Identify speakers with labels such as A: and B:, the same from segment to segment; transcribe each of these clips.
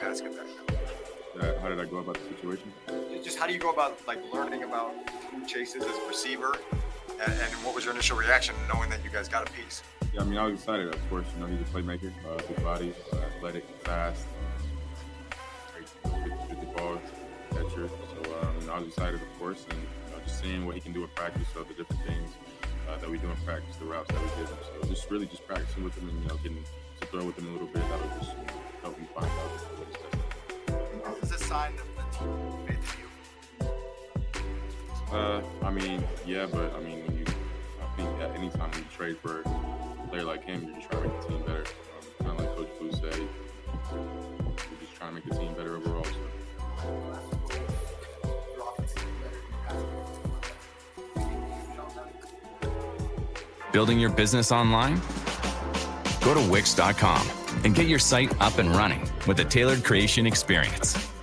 A: going to be part of your basketball?
B: That- how did I go about the situation?
A: Just how do you go about like learning about who chases as a receiver, and, and what was your initial reaction knowing that you guys got a piece?
B: Yeah, I mean, I was excited. Of course, you know, he's a playmaker, uh, big body, uh, athletic, fast, great with the ball, catcher. So, um, you know, I was excited, of course, and you know, just seeing what he can do in practice, so the different things uh, that we do in practice, the routes that we give him. So, just really just practicing with him and you know, getting to throw with him a little bit. That'll just you know, help me find out what his best is.
C: This is a sign of the team faith in you.
B: Uh, I mean, yeah, but I mean, when you, I think at any time you trade for a player like him, you're just trying to make the team better. Um, kind of like Coach Blue said, you're just trying to make the team better overall. So.
C: Your offense is better. Your passing is better.
D: Building your business online? Go to Wix.com and get your site up and running with a tailored creation experience.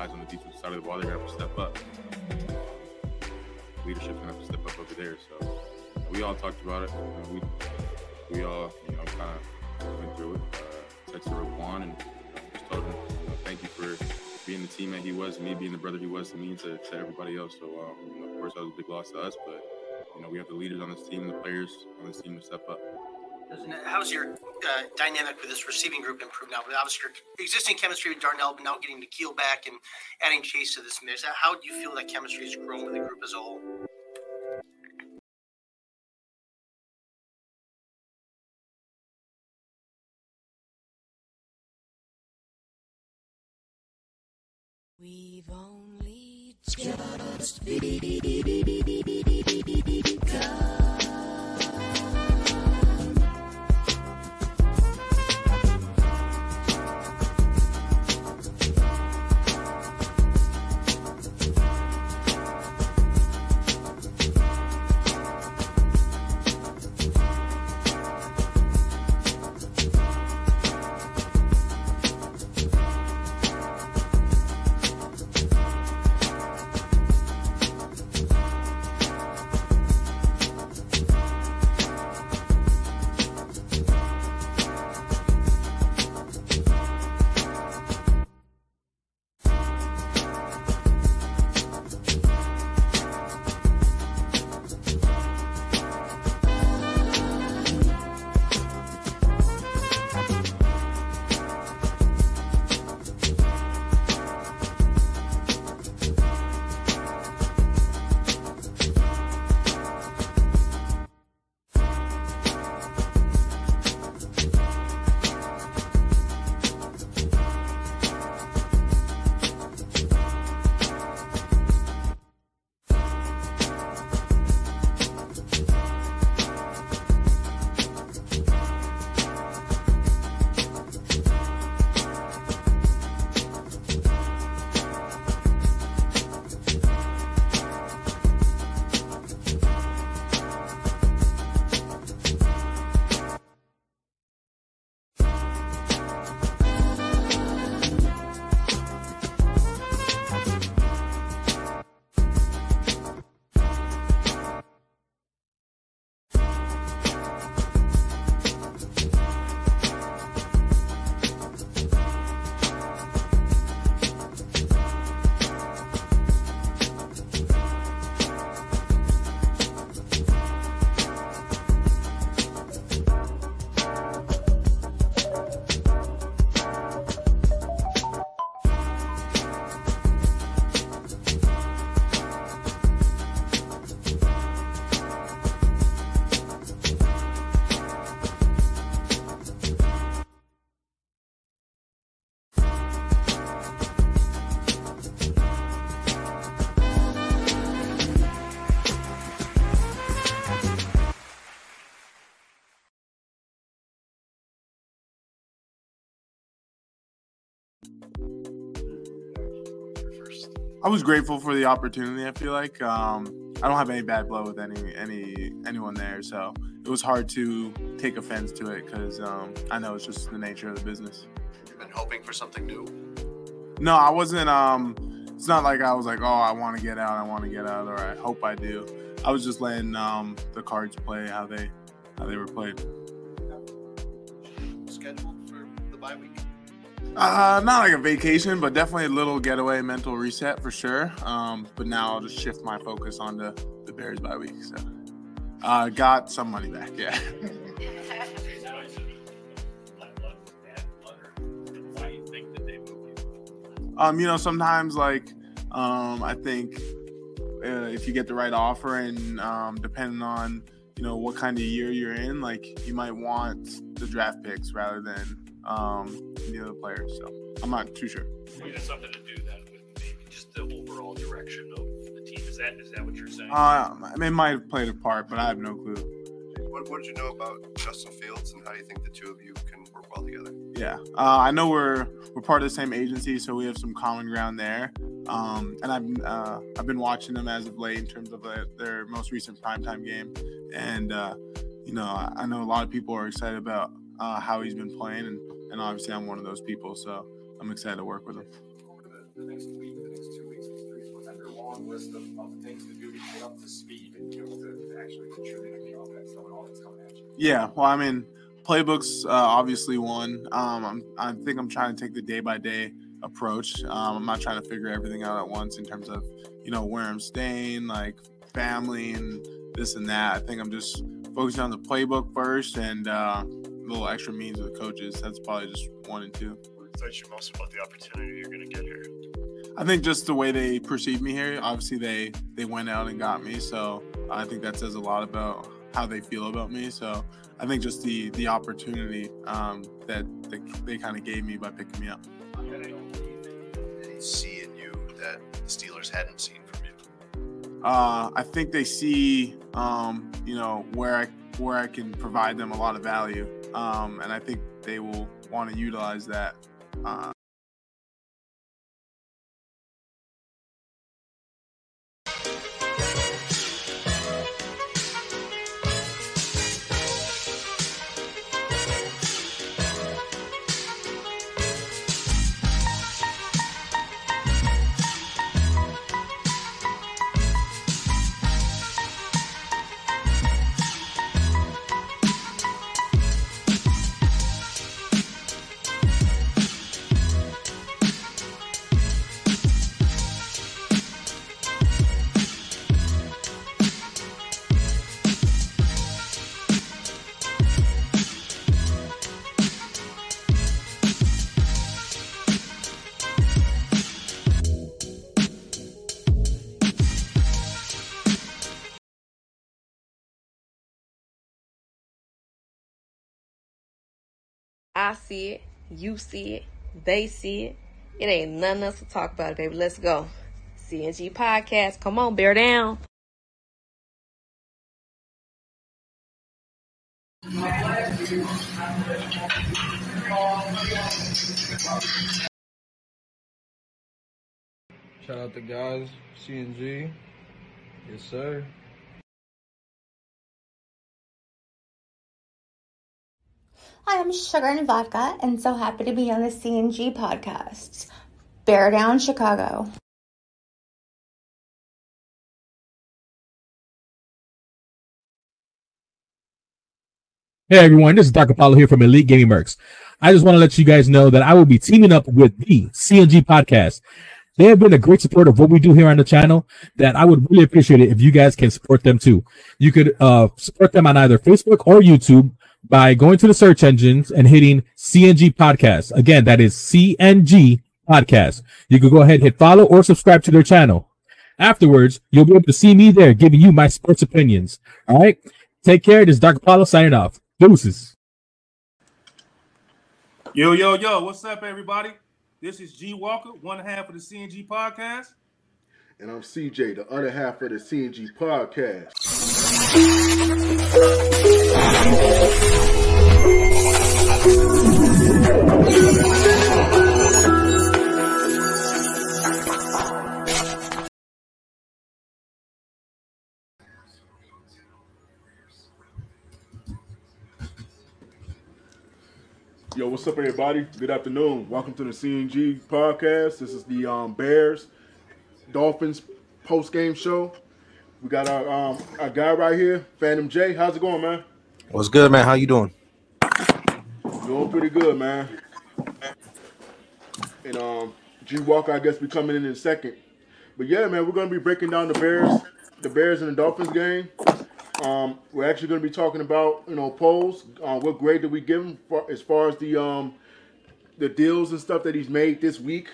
E: Guys
B: on the defensive side of the ball, they're gonna have to step up. Leadership's gonna have to step up over there. So, we all talked about it. We we all you know kind of went through it. Uh, texted Roquan and you know, just told him you know, thank you for being the teammate he was, me being the brother he was to me, to, to everybody else. So um, you know, of course that was a big loss to us, but you know we have the leaders on this team, the players on this team to step up.
F: How's your uh, dynamic with this receiving group improved now? But obviously, your existing chemistry with Darnell, but now getting N'Keal back and adding Chase to this mix. How do you feel that chemistry has grown with the group as a whole?
G: We've only just
C: First.
H: I was grateful for the opportunity. I feel like um, I don't have any bad blood with any any anyone there, so it was hard to take offense to it because um, I know it's just the nature of the business.
C: You've been hoping for something new.
H: No, I wasn't. Um, it's not like I was like, oh, I want to get out, I want to get out, or I hope I do. I was just letting um, the cards play how they how they were played.
C: Scheduled
H: Uh, not like a vacation, but definitely a little getaway, mental reset for sure. Um, but now I'll just shift my focus onto the Bears bye week. So, uh, got some money back. Yeah. Um, you know, sometimes like um, I think uh, if you get the right offer and um, depending on you know what kind of year you're in, like you might want the draft picks rather than um, the other players. So I'm not too sure.
I: It has something to do that with maybe just the overall direction of the team. Is that is that what you're saying?
H: Uh, I it might have played a part, but I have no clue.
J: What, what did you know about Justin Fields, and how do you think the two of you can work well together?
H: Yeah, uh, I know we're we're part of the same agency, so we have some common ground there. Um, and I've uh, I've been watching them as of late in terms of uh, their most recent primetime game, and uh, you know I, I know a lot of people are excited about uh, how he's been playing, and, and obviously I'm one of those people, so I'm excited to work with him.
K: over the, the next week, the next two weeks, next three weeks, have your long list of, of things to do to get up to speed and to, to actually contribute to the offense and all that's coming at you.
H: Yeah, well, I mean, playbooks uh, obviously one. Um, I'm, I think I'm trying to take the day by day approach. Um, I'm not trying to figure everything out at once in terms of you know where I'm staying, like family and this and that. I think I'm just focusing on the playbook first and uh, little extra means with the coaches. That's probably just one and two.
J: What excites you most about the opportunity you're going to get here?
H: I think just the way they perceive me here. Obviously, they they went out and got me, so I think that says a lot about how they feel about me. So I think just the the opportunity um, that they, they kind of gave me by picking me up.
C: They see in you that the Steelers hadn't seen from you.
H: Uh, I think they see um, you know where I where I can provide them a lot of value, um, and I think they will want to utilize that. Uh,
L: I see it, you see it, they see it. It ain't nothing else to talk about, baby. Let's go. CNG podcast. Come on, bear down.
M: Shout out to guys, CNG. Yes, sir.
N: Hi, I'm Sugar and Vodka, and so happy to be on the CNG podcast. Bear down, Chicago.
O: Hey everyone, this is Dark Apollo here from Elite Gaming Mercs. I just want to let you guys know that I will be teaming up with the CNG podcast. They have been a great support of what we do here on the channel that I would really appreciate it if you guys can support them too. You could uh, support them on either Facebook or YouTube by going to the search engines and hitting CNG podcast. Again, that is CNG podcast. You can go ahead and hit follow or subscribe to their channel. Afterwards, you'll be able to see me there giving you my sports opinions. All right. Take care. This is Dark Apollo signing off. Deuces.
P: Yo, yo, yo, what's up, everybody? This is G Walker, one half of the CNG podcast.
Q: And I'm CJ, the other half of the CNG podcast. Yo, what's up, everybody? Good afternoon. Welcome to the CNG podcast. This is the um, Bears Dolphins post game show. We got our um, our guy right here, Phantom J. How's it going, man?
R: What's good, man? How you doing?
Q: Doing pretty good, man. And um, G Walker, I guess, we coming in in a second. But yeah, man, we're gonna be breaking down the Bears, the Bears and the Dolphins game. Um, we're actually gonna be talking about you know polls. Uh, what grade did we give him for, as far as the um the deals and stuff that he's made this week?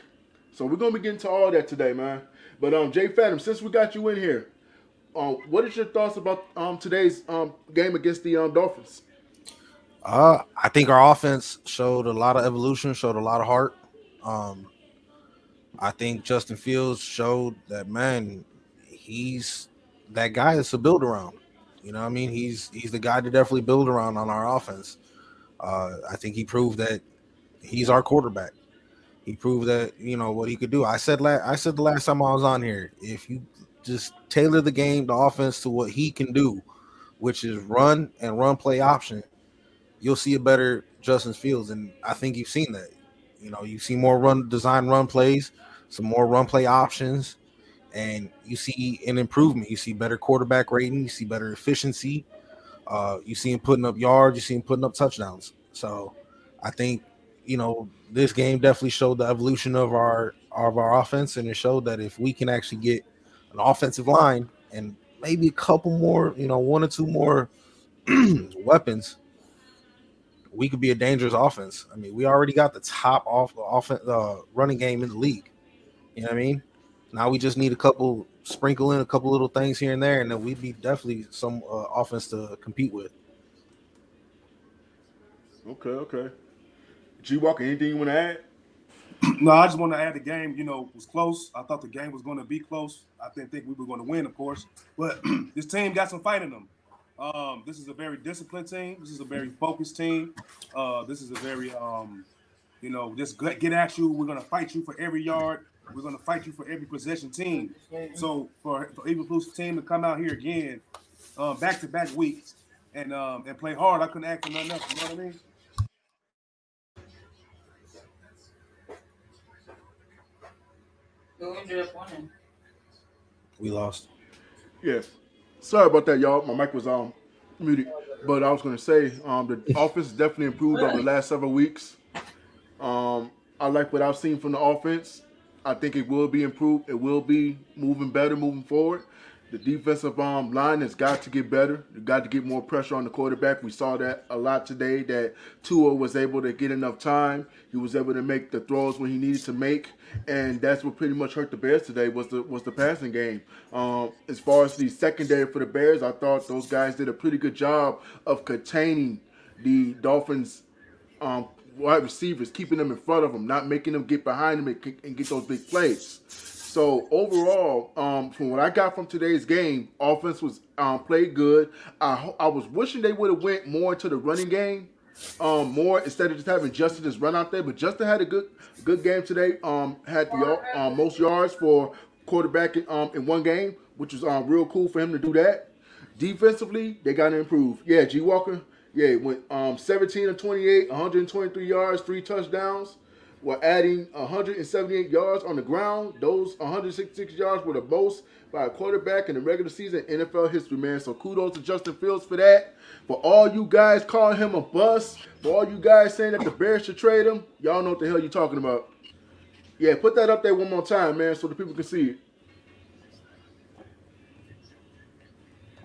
Q: So we're gonna be getting to all that today, man. But um, Jay Phantom, since we got you in here, um, what is your thoughts about um today's um game against the um Dolphins?
R: Uh, I think our offense showed a lot of evolution, showed a lot of heart. Um, I think Justin Fields showed that man, he's that guy that's to build around. You know, what I mean, he's he's the guy to definitely build around on our offense. Uh, I think he proved that he's our quarterback. He proved that you know what he could do. I said la- I said the last time I was on here, if you just tailor the game, the offense to what he can do, which is run and run play option, you'll see a better Justin Fields, and I think you've seen that. You know, you see more run design run plays, some more run play options, and you see an improvement. You see better quarterback rating, you see better efficiency. Uh, you see him putting up yards, you see him putting up touchdowns. So I think you know this game definitely showed the evolution of our of our offense, and it showed that if we can actually get an offensive line and maybe a couple more, you know, one or two more weapons, we could be a dangerous offense. I mean, we already got the top off offense uh, running game in the league. You know what I mean? Now we just need a couple sprinkle in a couple little things here and there, and then we'd be definitely some uh, offense to compete with.
Q: Okay, okay. G Walker, anything you want to add?
P: No, I just want to add the game. You know, was close. I thought the game was going to be close. I didn't think we were going to win, of course. But this team got some fight in them. Um, this is a very disciplined team. This is a very focused team. Uh, this is a very, um, you know, just get, get at you. We're going to fight you for every yard. We're going to fight you for every possession team. So for, for Eberflus team to come out here again, back to back weeks, and um, and play hard, I couldn't ask for nothing else. You know what I mean?
S: Who ended up winning?
R: We lost.
Q: Yes. Sorry about that, y'all. My mic was um muted. But I was gonna say, um, the offense definitely improved over the last several weeks. Um, I like what I've seen from the offense. I think it will be improved. It will be moving better moving forward. The defensive um, line has got to get better. You got to get more pressure on the quarterback. We saw that a lot today. That Tua was able to get enough time. He was able to make the throws when he needed to make, and that's what pretty much hurt the Bears today was the was the passing game. Um, as far as the secondary for the Bears, I thought those guys did a pretty good job of containing the Dolphins um, wide receivers, keeping them in front of them, not making them get behind them and, and get those big plays. So overall, um, from what I got from today's game, offense was um, played good. I, I was wishing they would have went more into the running game, um, more instead of just having Justin just run out there. But Justin had a good good game today. Um, had the uh, most yards for quarterback in, um, in one game, which was um, real cool for him to do that. Defensively, they got to improve. Yeah, G Walker. Yeah, went um, 17 of 28, 123 yards, three touchdowns. We're adding 178 yards on the ground. Those 166 yards were the most by a quarterback in the regular season NFL history, man. So kudos to Justin Fields for that. For all you guys calling him a bust, for all you guys saying that the Bears should trade him, y'all know what the hell you're talking about. Yeah, put that up there one more time, man, so the people can see it.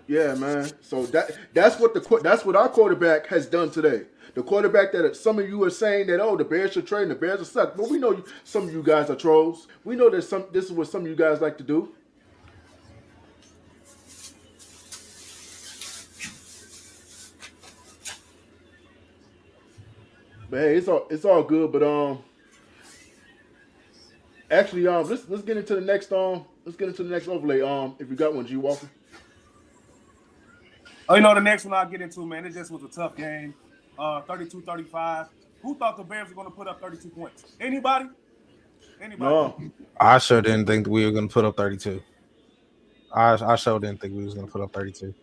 Q: Yeah, man. So that that's what the that's what our quarterback has done today. The quarterback that some of you are saying that oh the Bears should trade the Bears are suck, but we know you, some of you guys are trolls. We know that some this is what some of you guys like to do. But hey, it's all it's all good. But um, actually um, let's let's get into the next um, let's get into the next overlay um, if you got one, G Walker.
P: Oh, you know, the next one I'll get into, man, it just was a tough game. Uh, 32-35. Who thought the Bears were going to put up 32 points? Anybody? Anybody?
R: No. I sure didn't think we were going to put up 32. I, I sure didn't think we was going to put up 32.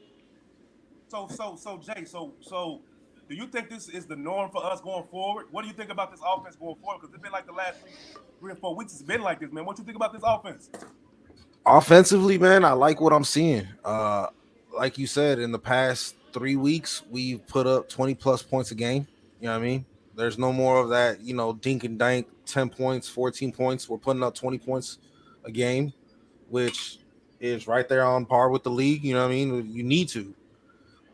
P: So, so, so, Jay, so, so, Do you think this is the norm for us going forward? What do you think about this offense going forward? Because it's been like the last three, three or four weeks. It's been like this, man. What do you think about this offense?
R: Offensively, man, I like what I'm seeing. Uh, like you said, in the past three weeks, we've put up 20 plus points a game. You know what I mean? There's no more of that, you know, dink and dank, 10 points, 14 points. We're putting up 20 points a game, which is right there on par with the league. You know what I mean? You need to.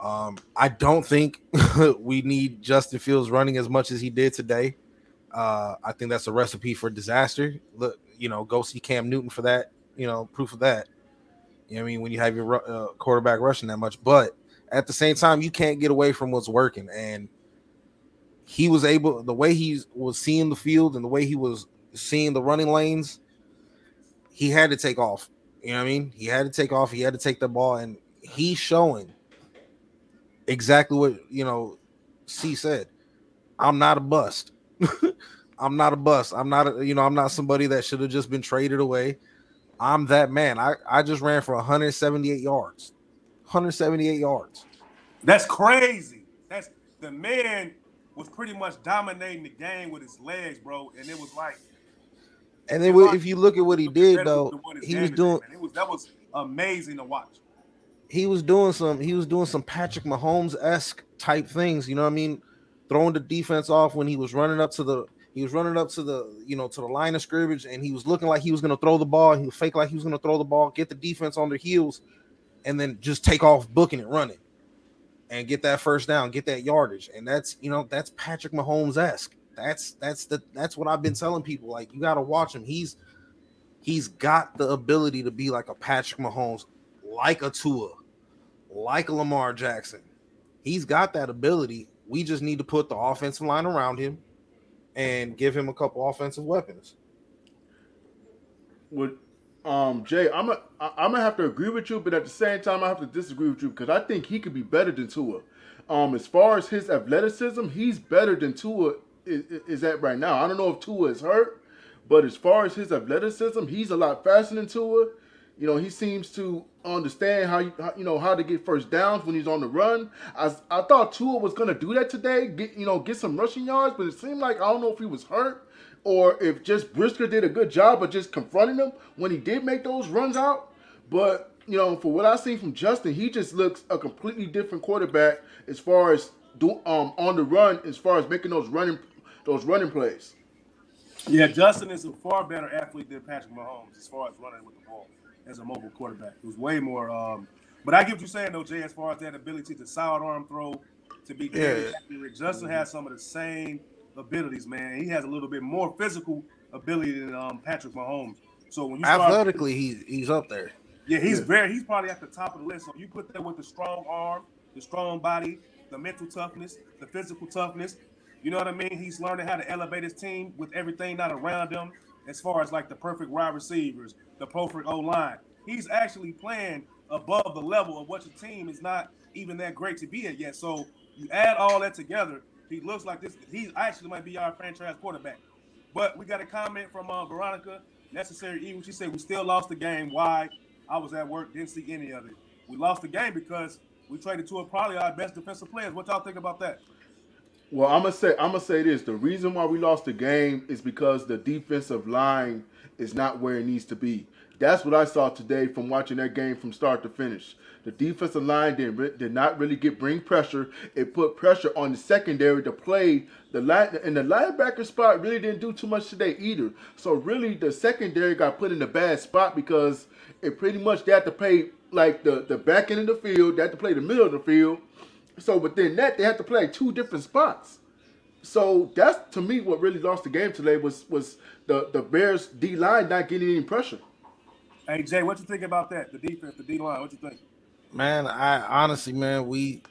R: Um, I don't think we need Justin Fields running as much as he did today. Uh, I think that's a recipe for disaster. Look, you know, go see Cam Newton for that. You know, proof of that. You know what I mean? When you have your uh, quarterback rushing that much, but at the same time, you can't get away from what's working. And he was able, the way he was seeing the field and the way he was seeing the running lanes, he had to take off. You know what I mean? He had to take off. He had to take the ball, and he's showing exactly what you know. C said, "I'm not a bust. I'm not a bust. I'm not a, you know I'm not somebody that should have just been traded away. I'm that man. I I just ran for 178 yards, 178 yards.
P: That's crazy. That's the man was pretty much dominating the game with his legs, bro. And it was like
R: And then if you look at what he did though, he was doing
P: it was that was amazing to watch.
R: he was doing some he was doing some Patrick Mahomes esque type things. You know what I mean? Throwing the defense off when he was running up to the he was running up to the you know to the line of scrimmage and he was looking like he was going to throw the ball. He was fake like he was going to throw the ball, get the defense on their heels, and then just take off booking it, running, and get that first down, get that yardage. And that's you know that's Patrick Mahomes esque. That's that's the that's what I've been telling people. Like you got to watch him. He's he's got the ability to be like a Patrick Mahomes, like a Tua, like a Lamar Jackson. He's got that ability. We just need to put the offensive line around him and give him a couple offensive weapons.
Q: with um Jay, I'm a, I'm gonna have to agree with you, but at the same time, I have to disagree with you because I think he could be better than Tua. Um, as far as his athleticism, he's better than Tua is, is at right now. I don't know if Tua is hurt, but as far as his athleticism, he's a lot faster than Tua. You know, he seems to understand how you how, you know how to get first downs when he's on the run. I I thought Tua was gonna do that today, get you know get some rushing yards, but it seemed like I don't know if he was hurt or if just Brisker did a good job of just confronting him when he did make those runs out. But you know, for what I see from Justin, he just looks a completely different quarterback as far as do um on the run, as far as making those running those running plays.
P: Yeah, Justin is a far better athlete than Patrick Mahomes as far as running with the ball as a mobile quarterback. It was way more. Um, but I get what you're saying though, Jay, as far as that ability to sidearm throw, to be
R: Yeah.
P: accurate. Justin has some of the same abilities, man. He has a little bit more physical ability than um, Patrick Mahomes. So when you start,
R: Athletically, he's he's up there.
P: yeah, he's
R: Yeah.
P: very he's probably at the top of the list. So you put that with the strong arm, the strong body, the mental toughness, the physical toughness. You know what I mean? He's learning how to elevate his team with everything not around him, as far as like the perfect wide receivers, the perfect O line. He's actually playing above the level of what your team is not even that great to be at yet. So you add all that together, he looks like this. He actually might be our franchise quarterback. But we got a comment from uh, Veronica, necessary evil. She said we still lost the game. Why? I was at work, didn't see any of it. We lost the game because we traded two of probably our best defensive players. What y'all think about that?
Q: Well, I'm gonna say I'm gonna say this. The reason why we lost the game is because the defensive line is not where it needs to be. That's what I saw today from watching that game from start to finish. The defensive line did, did not really get bring pressure. It put pressure on the secondary to play the line and the linebacker spot really didn't do too much today either. So really, the secondary got put in a bad spot because it pretty much they had to play like the the back end of the field. They had to play the middle of the field. So within that, they had to play two different spots. So that's to me what really lost the game today was was the the Bears D line not getting any pressure.
P: Hey Jay, what you think about that? The defense, the D line. What you think?
R: Man, I honestly, man, we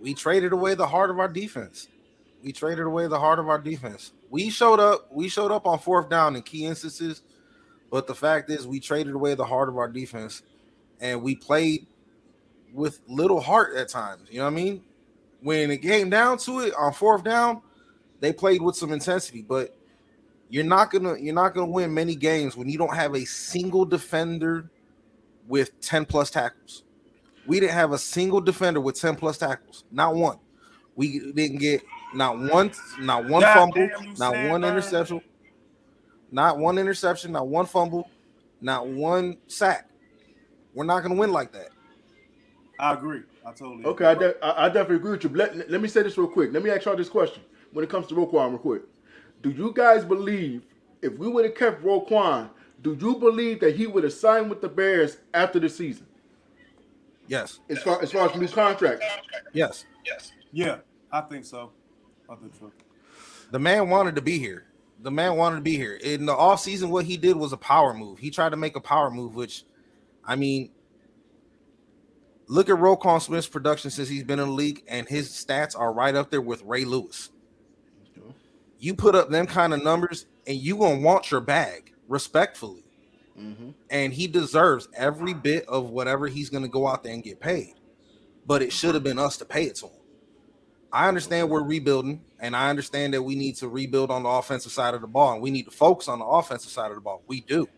R: we traded away the heart of our defense. We traded away the heart of our defense. We showed up, we showed up on fourth down in key instances, but the fact is we traded away the heart of our defense and we played with little heart at times. You know what I mean? When it came down to it on fourth down, they played with some intensity, but you're not gonna you're not gonna win many games when you don't have a single defender with 10 plus tackles. We didn't have a single defender with 10 plus tackles, not one. We didn't get not one, not one
P: God
R: fumble, not one
P: Burns.
R: interception, not one interception, not one fumble, not one sack. We're not going to win like that.
P: I agree. I totally
Q: Okay, I, de- I I definitely agree with you. Let, let me say this real quick. Let me ask y'all this question when it comes to Roquan, real quick. Do you guys believe if we would have kept Roquan, do you believe that he would have signed with the Bears after the season?
R: Yes.
Q: As far as far as new contract.
R: Yes.
P: Yes. Yeah, I think so. I think so.
R: The man wanted to be here. The man wanted to be here. In the offseason, what he did was a power move. He tried to make a power move, which, I mean, look at Roquan Smith's production since he's been in the league, and his stats are right up there with Ray Lewis. You put up them kind of numbers, and you gonna want your bag respectfully. Mm-hmm. And he deserves every bit of whatever he's gonna go out there and get paid. But it should have been us to pay it to him. I understand we're rebuilding, and I understand that we need to rebuild on the offensive side of the ball, and we need to focus on the offensive side of the ball. We do,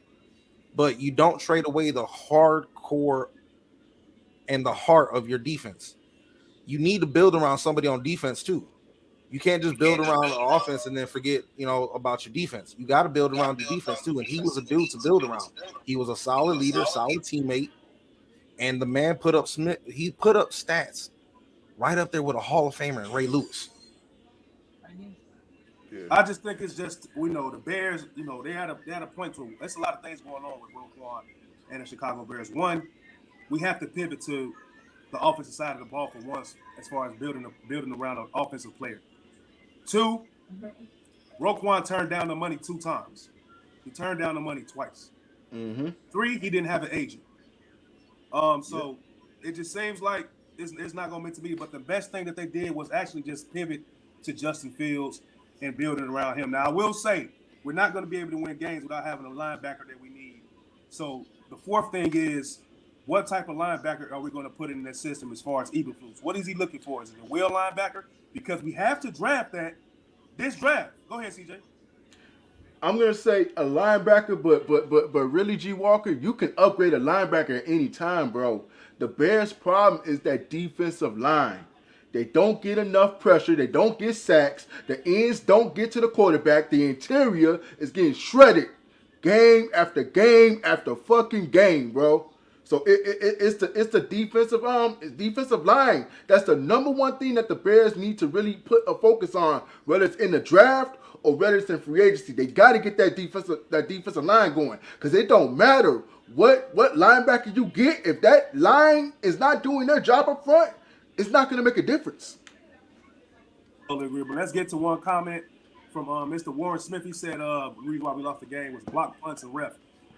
R: but you don't trade away the hardcore and the heart of your defense. You need to build around somebody on defense too. You can't just build around the offense and then forget, you know, about your defense. You got to build around the defense too. And he was a dude to build around. He was a solid leader, solid teammate, and the man put up Smith. He put up stats right up there with a Hall of Famer and Ray Lewis.
P: I just think it's just we know the Bears. You know they had a they had a point to. There's a lot of things going on with Roquan and the Chicago Bears. One, we have to pivot to the offensive side of the ball for once, as far as building a, building around an offensive player. Two, Roquan turned down the money two times. He turned down the money twice.
Q: Mm-hmm.
P: Three, he didn't have an agent. Um, so it just seems like it's, it's not gonna meant to be. But the best thing that they did was actually just pivot to Justin Fields and building around him. Now I will say we're not gonna be able to win games without having a linebacker that we need. So the fourth thing is what type of linebacker are we going to put in that system as far as Eberflus? What is he looking for? Is it a wheel linebacker? Because we have to draft that this draft. Go ahead, CJ.
Q: I'm gonna say a linebacker, but but but but really, G Walker, you can upgrade a linebacker at any time, bro. The Bears' problem is that defensive line. They don't get enough pressure. They don't get sacks. The ends don't get to the quarterback. The interior is getting shredded, game after game after fucking game, bro. So it, it, it- it's the it's the defensive um defensive line. That's the number one thing that the Bears need to really put a focus on, whether it's in the draft or whether it's in free agency. They got to get that defensive that defensive line going because it don't matter what what linebacker you get if that line is not doing their job up front, it's not going to make a difference.
P: Totally agree. But let's get to one comment from uh, Mr. Warren Smith. He said uh, the reason why we lost the game was block punts and ref.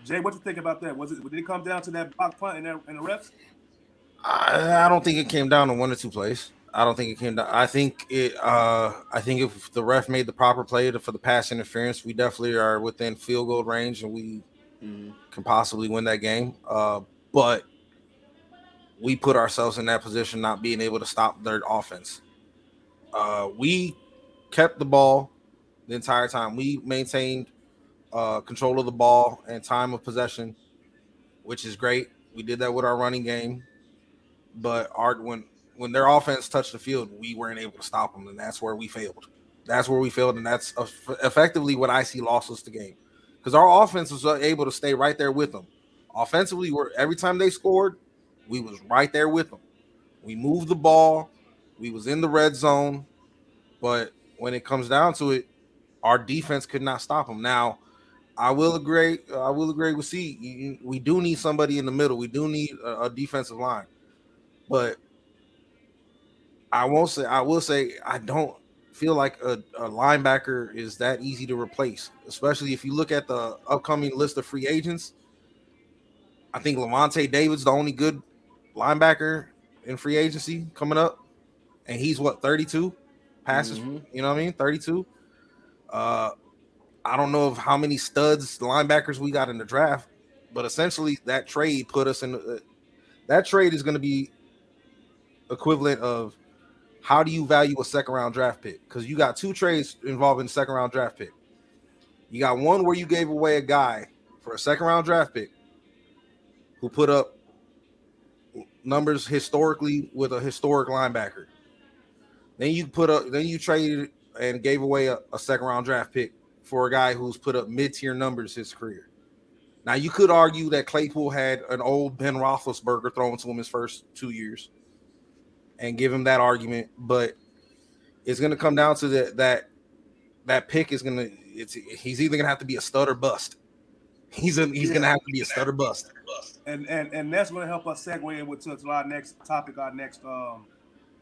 P: Jay, what do you think about that? Was it did it come down to that block punt and, that, and the refs?
R: I, I don't think it came down to one or two plays. I don't think it came down. I think it. Uh, I think if the ref made the proper play to, for the pass interference, we definitely are within field goal range, and we can possibly win that game. Uh, but we put ourselves in that position, not being able to stop their offense. Uh, we kept the ball the entire time. We maintained uh, control of the ball and time of possession, which is great. We did that with our running game, but our when when their offense touched the field, we weren't able to stop them, and that's where we failed. That's where we failed, and that's effectively what I see losses the game because our offense was able to stay right there with them. Offensively, we're every time they scored, we was right there with them. We moved the ball, we was in the red zone, but when it comes down to it, our defense could not stop them. Now, I will agree. I will agree with C. You- you- We do need somebody in the middle. We do need a, a defensive line, but I won't say. I will say I don't feel like a, a linebacker is that easy to replace, especially if you look at the upcoming list of free agents. I think Lavonte David's the only good linebacker in free agency coming up, and he's what 32 passes.
Q: Mhm.
R: You know what I mean? 32. Uh, I don't know of how many studs linebackers we got in the draft, but essentially that trade put us in. Uh, that trade is going to be equivalent of how do you value a second round draft pick? Because you got two trades involving second round draft pick. You got one where you gave away a guy for a second round draft pick who put up numbers historically with a historic linebacker. Then you put up, then you traded and gave away a, a second round draft pick for a guy who's put up mid tier numbers his career. Now you could argue that Claypool had an old Ben Roethlisberger thrown to him his first two years, and give him that argument, but it's going to come down to that that pick is going to it's he's either going to have to be a stud or bust. He's a, he's going to have to be a stud or bust.
P: and and and that's going to help us segue into to our next topic, our next um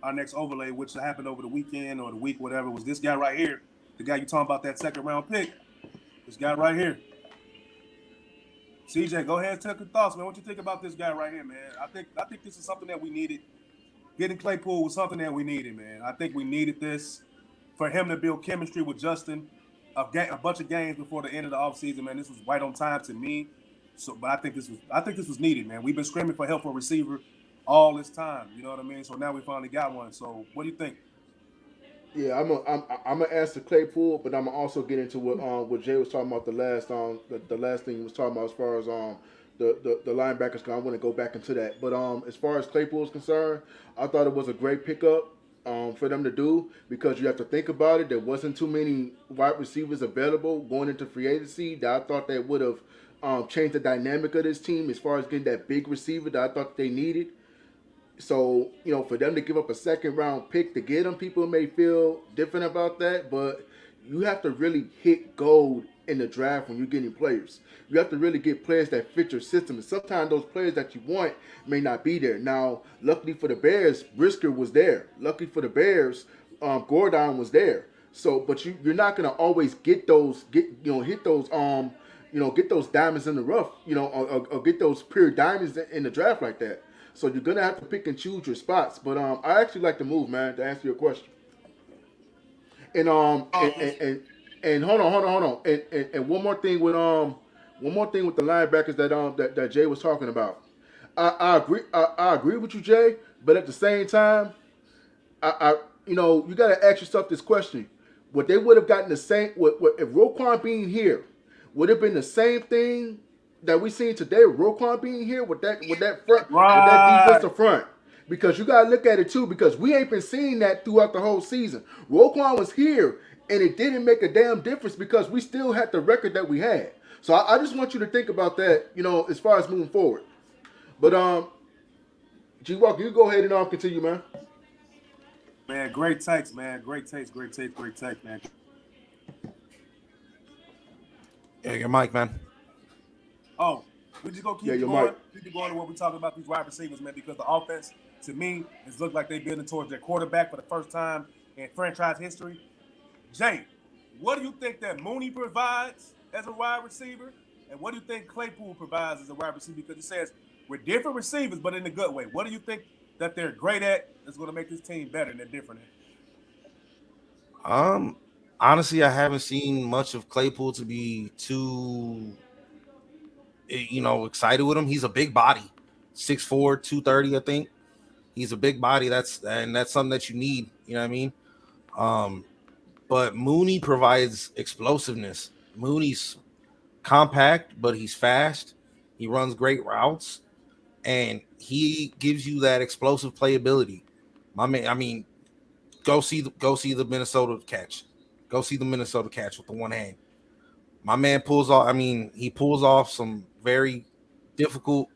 P: our next overlay, which happened over the weekend or the week, whatever. Was this guy right here, the guy you talking about that second round pick? This guy right here. CJ, go ahead and take your thoughts, man. What you think about this guy right here, man? I think I think this is something that we needed. Getting Claypool was something that we needed, man. I think we needed this for him to build chemistry with Justin. A, ga- a bunch of games before the end of the offseason, man. This was right on time to me. So, but I think this was I think this was needed, man. We've been screaming for help for receiver all this time. You know what I mean? So now we finally got one. So what do you think?
Q: Yeah, I'm a, I'm gonna answer Claypool, but I'm gonna also get into what um what Jay was talking about the last um the, the last thing he was talking about as far as um the the, the linebackers. I want to go back into that, but um as far as Claypool is concerned, I thought it was a great pickup um for them to do because you have to think about it. There wasn't too many wide receivers available going into free agency that I thought that would have um changed the dynamic of this team as far as getting that big receiver that I thought they needed. So, you know, for them to give up a second round pick to get them, people may feel different about that, but you have to really hit gold in the draft when you're getting players. You have to really get players that fit your system. And sometimes those players that you want may not be there. Now, luckily for the Bears, Brisker was there. Luckily for the Bears, um, Gordon was there. So, but you, you're not gonna always get those, get you know, hit those, um, you know, get those diamonds in the rough, you know, or, or- or get those pure diamonds in the draft like that. So you're gonna have to pick and choose your spots. But um, I actually like the move, man. To answer your question. And um, and and, and, and hold on, hold on, hold on. And, and and one more thing with um, one more thing with the linebackers that um that, that Jay was talking about. I, I agree. I, I agree with you, Jay. But at the same time, I, I you know you got to ask yourself this question: Would they would have gotten the same? What, what if Roquan being here would have been the same thing that we seen today? with Roquan being here with that with that front with that defensive front. Because you gotta look at it too, because we ain't been seeing that throughout the whole season. Roquan was here, and it didn't make a damn difference because we still had the record that we had. So I, I just want you to think about that, you know, as far as moving forward. But um, G Walker, you go ahead and um continue, man.
P: Man, great takes, man. Great takes, great takes, great takes, man.
R: Yeah, your mic, man.
P: Oh, we just gonna keep
Q: Yeah,
P: going.
Q: mic.
P: Keep going to what we're talking about these wide receivers, man, because the offense, to me, it's looked like they're building towards their quarterback for the first time in franchise history. Jay, what do you think that Mooney provides as a wide receiver? And what do you think Claypool provides as a wide receiver? Because it says we're different receivers, but in a good way. What do you think that they're great at that's going to make this team better and they're different at?
R: Um, honestly, I haven't seen much of Claypool to be too, you know, excited with him. He's a big body, 6'4", 230, I think. He's a big body. That's and that's something that you need. You know what I mean? Um, but Mooney provides explosiveness. Mooney's compact, but he's fast. He runs great routes, and he gives you that explosive playability. My man, I mean, go see the go see the Minnesota catch. Go see the Minnesota catch with the one hand. My man pulls off. I mean, he pulls off some very difficult,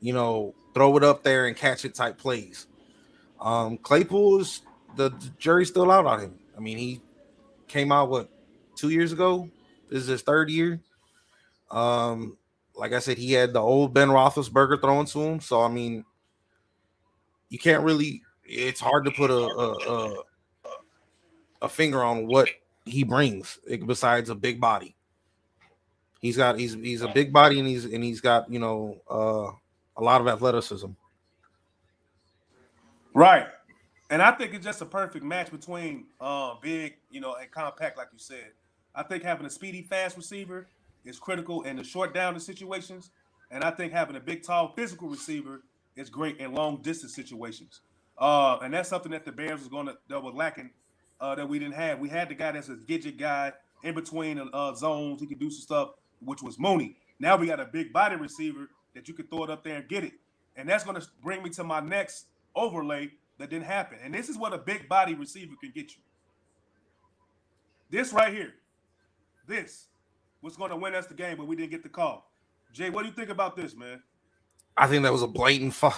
R: you know, throw it up there and catch it type plays. Um, Claypool is the, the jury's still out on him. I mean, he came out what two years ago. This is his third year. Um, like I said, he had the old Ben Roethlisberger thrown to him. So I mean, you can't really. It's hard to put a a, a, a finger on what he brings besides a big body. He's got he's he's a big body and he's and he's got you know uh, a lot of athleticism.
P: Right. And I think it's just a perfect match between uh, big, you know, and compact, like you said. I think having a speedy, fast receiver is critical in the short down the situations. And I think having a big, tall, physical receiver is great in long distance situations. Uh, and that's something that the Bears was going to that was lacking uh, that we didn't have. We had the guy that's a gadget guy in between uh, zones. He could do some stuff, which was Mooney. Now we got a big body receiver that you could throw it up there and get it. And that's going to bring me to my next overlay that didn't happen. And this is what a big body receiver can get you. This right here, this was going to win us the game, but we didn't get the call. Jay, what do you think about this, man?
R: I think that was a blatant. Fu-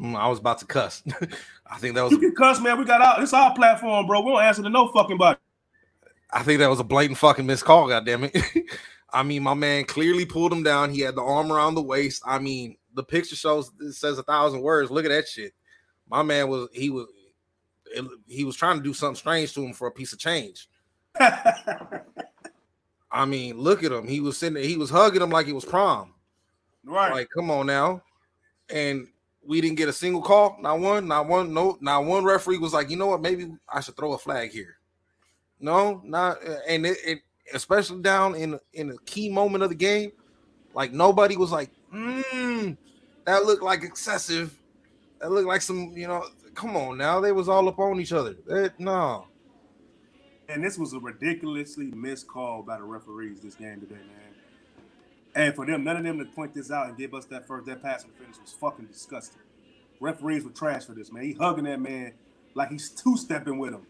R: Mm, I was about to cuss. I think that was.
P: You can cuss, man. We got out. It's our platform, bro. We don't answer to no fucking body.
R: I think that was a blatant fucking missed call. God damn it. I mean, my man clearly pulled him down. He had the arm around the waist. I mean, the picture shows it says a thousand words. Look at that shit. My man was he was he was trying to do something strange to him for a piece of change. I mean, look at him. He was sitting there, he was hugging him like it was prom.
P: Right.
R: Like, come on now. And we didn't get a single call, not one, not one, no, not one referee was like, you know what, maybe I should throw a flag here. No, not and it, it especially down in in a key moment of the game, like nobody was like, mm, that looked like excessive. That looked like some, you know, come on now. They was all up on each other. That, no.
P: And this was a ridiculously missed call by the referees this game today, man. And for them, none of them to point this out and give us that first that pass finish was fucking disgusting. Referees were trash for this, man. He hugging that man like he's two stepping with him.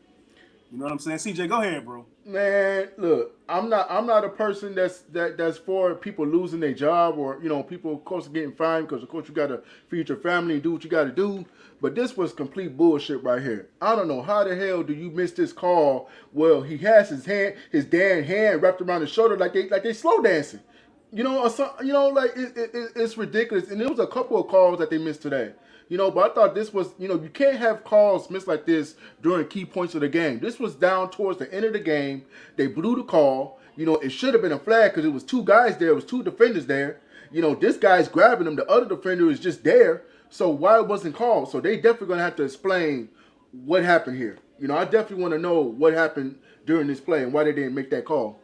P: You know what I'm saying? CJ, go ahead, bro.
Q: Man, look, I'm not I'm not a person that's that that's for people losing their job or you know people of course getting fined because of course you gotta feed your family and do what you gotta do. But this was complete bullshit right here. I don't know how the hell do you miss this call? Well, he has his hand, his damn hand wrapped around his shoulder like they like they slow dancing. You know, or some, you know, like it, it, it's ridiculous. And there was a couple of calls that they missed today. You know, but I thought this was, you know, you can't have calls missed like this during key points of the game. This was down towards the end of the game. They blew the call. You know, it should have been a flag because it was two guys there. It was two defenders there. You know, this guy's grabbing him. The other defender is just there. So why it wasn't called? So they definitely gonna have to explain what happened here. You know, I definitely want to know what happened during this play and why they didn't make that call.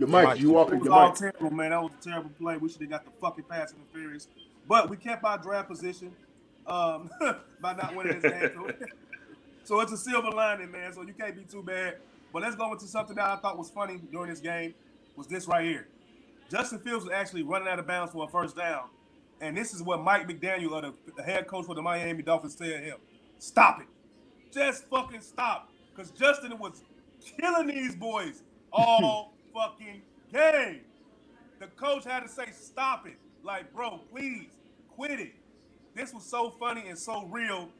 Q: Your mic, you walking
P: It was
Q: your
P: all
Q: mic.
P: terrible, man. That was a terrible play. We should have got the fucking pass interference. But we kept our draft position um, by not winning this game. So, so it's a silver lining, man. So you can't be too bad. But let's go into something that I thought was funny during this game. Was this right here? Justin Fields was actually running out of bounds for a first down, and this is what Mike McDaniel, or the, the head coach for the Miami Dolphins, said him: "Stop it, just fucking stop." Because Justin was killing these boys all fucking game. The coach had to say, "Stop it!" Like, bro, please quit it. This was so funny and so real.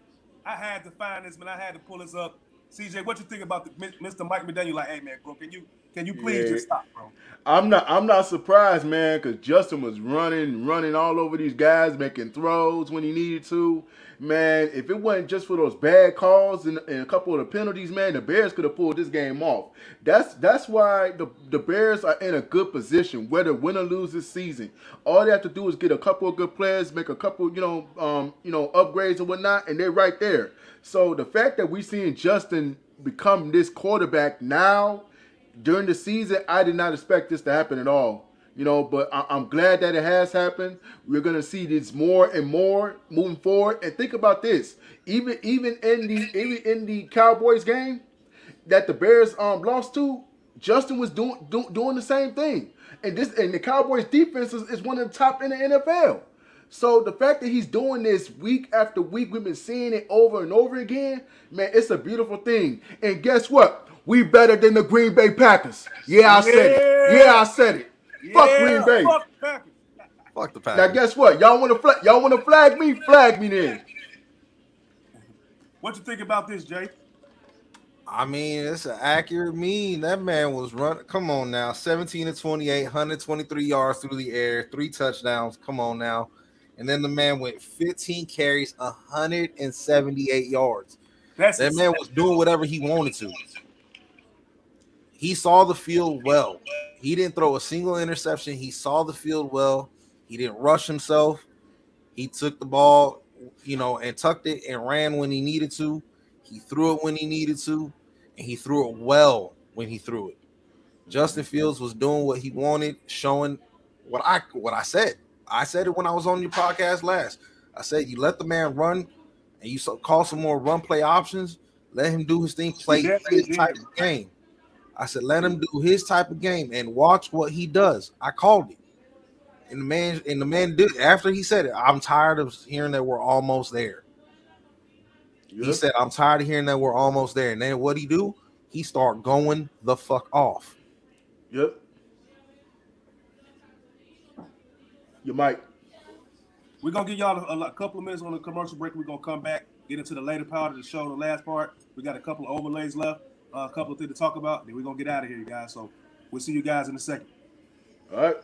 P: I had to find this, man. I had to pull this up. CJ, what you think about the, Mr. Mike McDaniel? Like, hey, man, bro, can you can you please
Q: Yeah.
P: just stop, bro?
Q: I'm not I'm not surprised, man, because Justin was running, running all over these guys, making throws when he needed to. Man, if it wasn't just for those bad calls and, and a couple of the penalties, man, the Bears could have pulled this game off. That's that's why the, the Bears are in a good position, whether win or lose this season. All they have to do is get a couple of good players, make a couple, you know, um, you know, upgrades and whatnot, and they're right there. So the fact that we're seeing Justin become this quarterback now during the season, I did not expect this to happen at all. You know, but I- I'm glad that it has happened. We're gonna see this more and more moving forward. And think about this: even even in the even in the Cowboys game that the Bears um lost to, Justin was doing do, doing the same thing. And this and the Cowboys defense is, is one of the top in the NFL. So the fact that he's doing this week after week, we've been seeing it over and over again, man, it's a beautiful thing. And guess what? We better than the Green Bay Packers. Yeah, I said it. Yeah, I said it. Fuck Green Bay.
P: Fuck the Packers.
R: Fuck the Packers.
Q: Now guess what? Y'all want to flag? Y'all want to flag me? Flag me then.
P: What you think about this, Jay?
R: I mean, it's an accurate mean. That man was running. Come on now, 17 to 28, 123 yards through the air, three touchdowns. Come on now. And then the man went 15 carries, 178 yards.
P: That's
R: that man was doing whatever he wanted to. He saw the field well. He didn't throw a single interception. He saw the field well. He didn't rush himself. He took the ball, you know, and tucked it and ran when he needed to. He threw it when he needed to, and he threw it well when he threw it. Justin Fields was doing what he wanted, showing what I what I said. I said it when I was on your podcast last. I said you let the man run, and you call some more run play options. Let him do his thing, play his type of game. I said let him do his type of game and watch what he does. I called it. And the man and the man did after he said it. I'm tired of hearing that we're almost there. He said, "I'm tired of hearing that we're almost there." And then what he do? He start going the fuck off.
Q: Yep. Your mic.
P: We're gonna give y'all a, a couple of minutes on the commercial break. We're gonna come back, get into the later part of the show, the last part. We got a couple of overlays left, Uh, a couple of things to talk about. Then we're gonna get out of here, you guys. So we'll see you guys in a second.
Q: All right.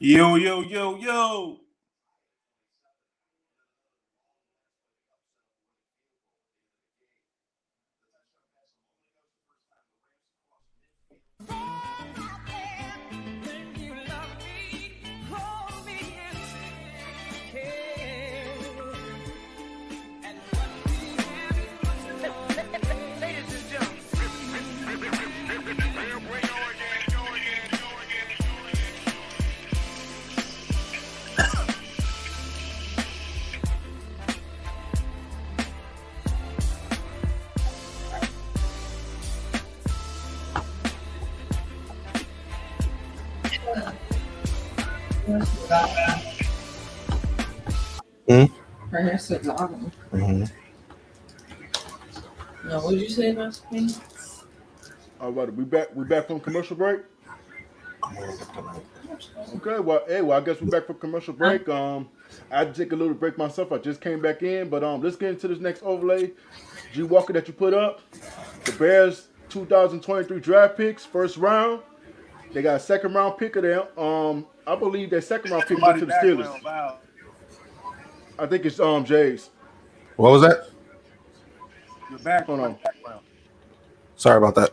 P: Yo, yo, yo, yo.
S: Her hair sits.
R: Mm-hmm.
S: No, what did you say about me?
Q: All right, we back. We back from commercial break. Okay, well, hey, well, I guess we're back from commercial break. Um, I had to take a little break myself. I just came back in, but um, let's get into this next overlay. G Walker that you put up, the Bears 2023 draft picks, first round. They got a second round pick of them. Um, I believe that second round pick went to the Steelers.
P: background loud.
Q: I think it's um Jays.
R: What was that?
P: Your back
Q: Hold on.
P: background.
R: Sorry about that.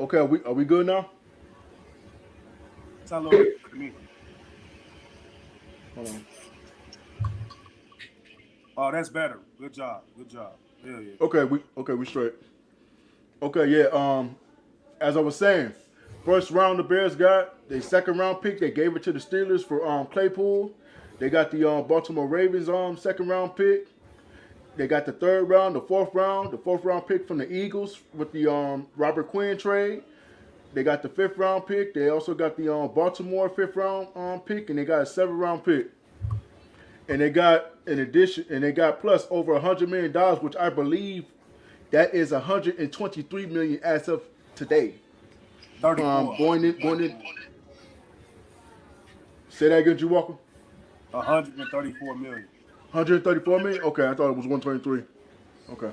Q: Okay, are we are we good now?
P: Sound a to me.
Q: Hold on.
P: Oh, that's better. Good job. Good job. Hell yeah.
Q: Okay, we okay, we straight. Okay, yeah. Um, as I was saying, first round the Bears got the second round pick. They gave it to the Steelers for um Claypool. They got the um Baltimore Ravens um second round pick. They got the third round, the fourth round, the fourth round pick from the Eagles with the um Robert Quinn trade. They got the fifth round pick. They also got the um Baltimore fifth round um pick, and they got a seventh round pick. And they got in addition, and they got plus over a hundred million dollars, which I believe that is a hundred and twenty-three million as of today. Um, going in, going in. Say that again, Drew Walker.
P: 134 million.
Q: 134 million? Okay, I thought it was 123. Okay.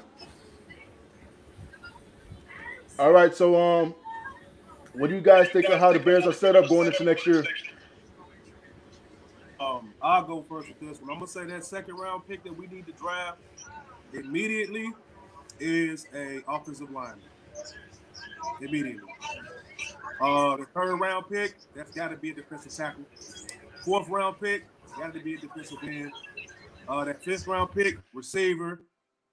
Q: All right, so um, what do you guys think of how the Bears are set up going into next year?
P: Um, I'll go first with this one. I'm gonna say that second round pick that we need to draft immediately is a offensive lineman. Immediately. Uh, the third round pick, that's got to be a defensive tackle. Fourth round pick, got to be a defensive end. Uh, that fifth round pick, receiver.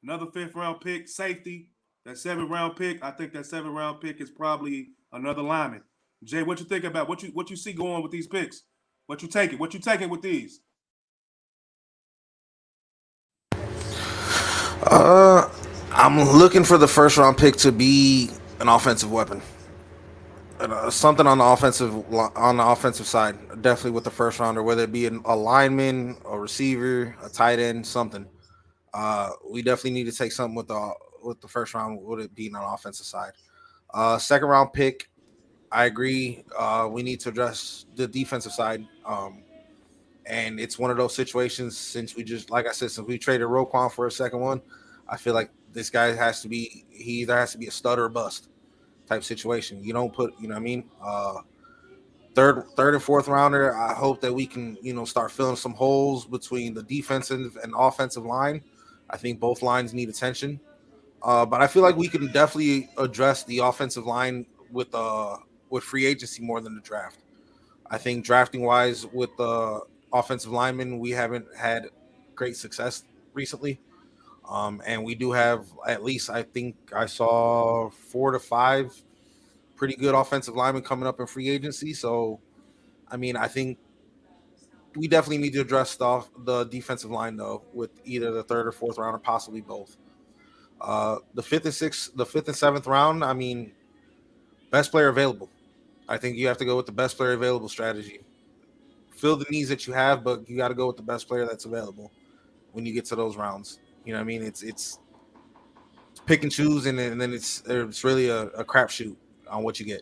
P: Another fifth round pick, safety. That seventh round pick, I think that seventh round pick is probably another lineman. Jay, what you think about what you what you see going with these picks? What you taking? What you taking with these?
R: Uh, I'm looking for the first round pick to be an offensive weapon. Uh, something on the offensive on the offensive side, definitely with the first rounder, whether it be an, a lineman, a receiver, a tight end, something. Uh, we definitely need to take something with the with the first round. Would it be on the offensive side? Uh, second round pick, I agree. Uh, we need to address the defensive side. Um, and it's one of those situations since we just, like I said, since we traded Roquan for a second one, I feel like this guy has to be, he either has to be a stud or a bust type situation. You don't put, you know what I mean? Uh, third, third and fourth rounder, I hope that we can, you know, start filling some holes between the defensive and offensive line. I think both lines need attention. Uh, but I feel like we can definitely address the offensive line with uh with free agency more than the draft. I think drafting wise with the offensive linemen, we haven't had great success recently. Um, and we do have at least I think I saw four to five pretty good offensive linemen coming up in free agency. So I mean I think we definitely need to address the, the defensive line though with either the third or fourth round or possibly both. Uh, the fifth and sixth, the fifth and seventh round, I mean, best player available. I think you have to go with the best player available strategy. Fill the needs that you have, but you got to go with the best player that's available when you get to those rounds. You know what I mean? It's it's, pick and choose, and then, and then it's it's really a, a crapshoot on what you get.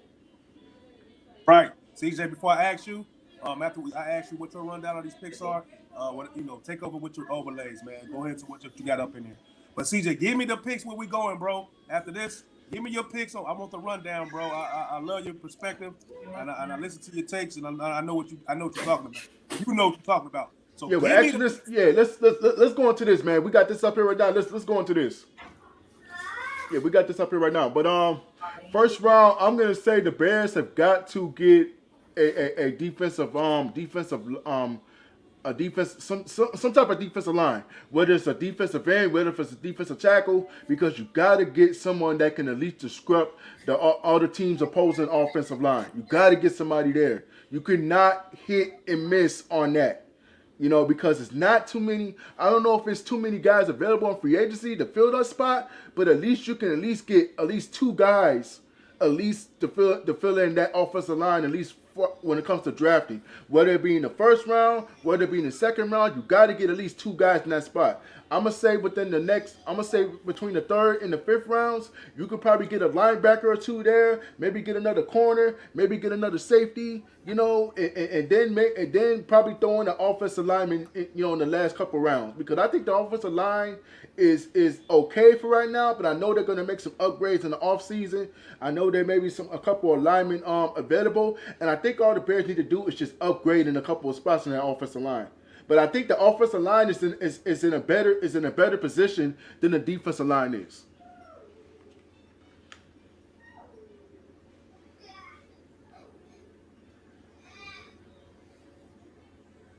P: Right, CJ. Before I ask you, um, after we, I ask you what your rundown on these picks are, uh, what you know, take over with your overlays, man. Go ahead to what you got up in here. But CJ, give me the picks where we going, bro. After this, give me your picks. I want the rundown, bro. I, I, I love your perspective, and I, and I listen to your takes, and I know what you I know what you're talking about. You know what you're talking about. So
Q: Yeah, but actually, this yeah, let's let's let's let's go into this, man. We got this up here right now. Let's let's go into this. Yeah, we got this up here right now. But um, first round, I'm gonna say the Bears have got to get a, a, a defensive um defensive um a defense some, some some type of defensive line, whether it's a defensive end, whether it's a defensive tackle, because you got to get someone that can at least disrupt the all the team's opposing offensive line. You got to get somebody there. You cannot hit and miss on that you know, because it's not too many. I don't know if it's too many guys available on free agency to fill that spot, but at least you can at least get at least two guys, at least to fill to fill in that offensive line. At least when it comes to drafting, whether it be in the first round, whether it be in the second round, you got to get at least two guys in that spot. I'm gonna say within the next, I'm gonna say between the third and the fifth rounds, you could probably get a linebacker or two there, maybe get another corner, maybe get another safety, you know, and, and, and then make and then probably throw in the offensive lineman, you know, in the last couple rounds because I think the offensive line is is okay for right now, but I know they're gonna make some upgrades in the offseason. I know there may be some a couple of linemen um available, and I think all the Bears need to do is just upgrade in a couple of spots in that offensive line. But I think the offensive line is in is, is in a better is in a better position than the defensive line is.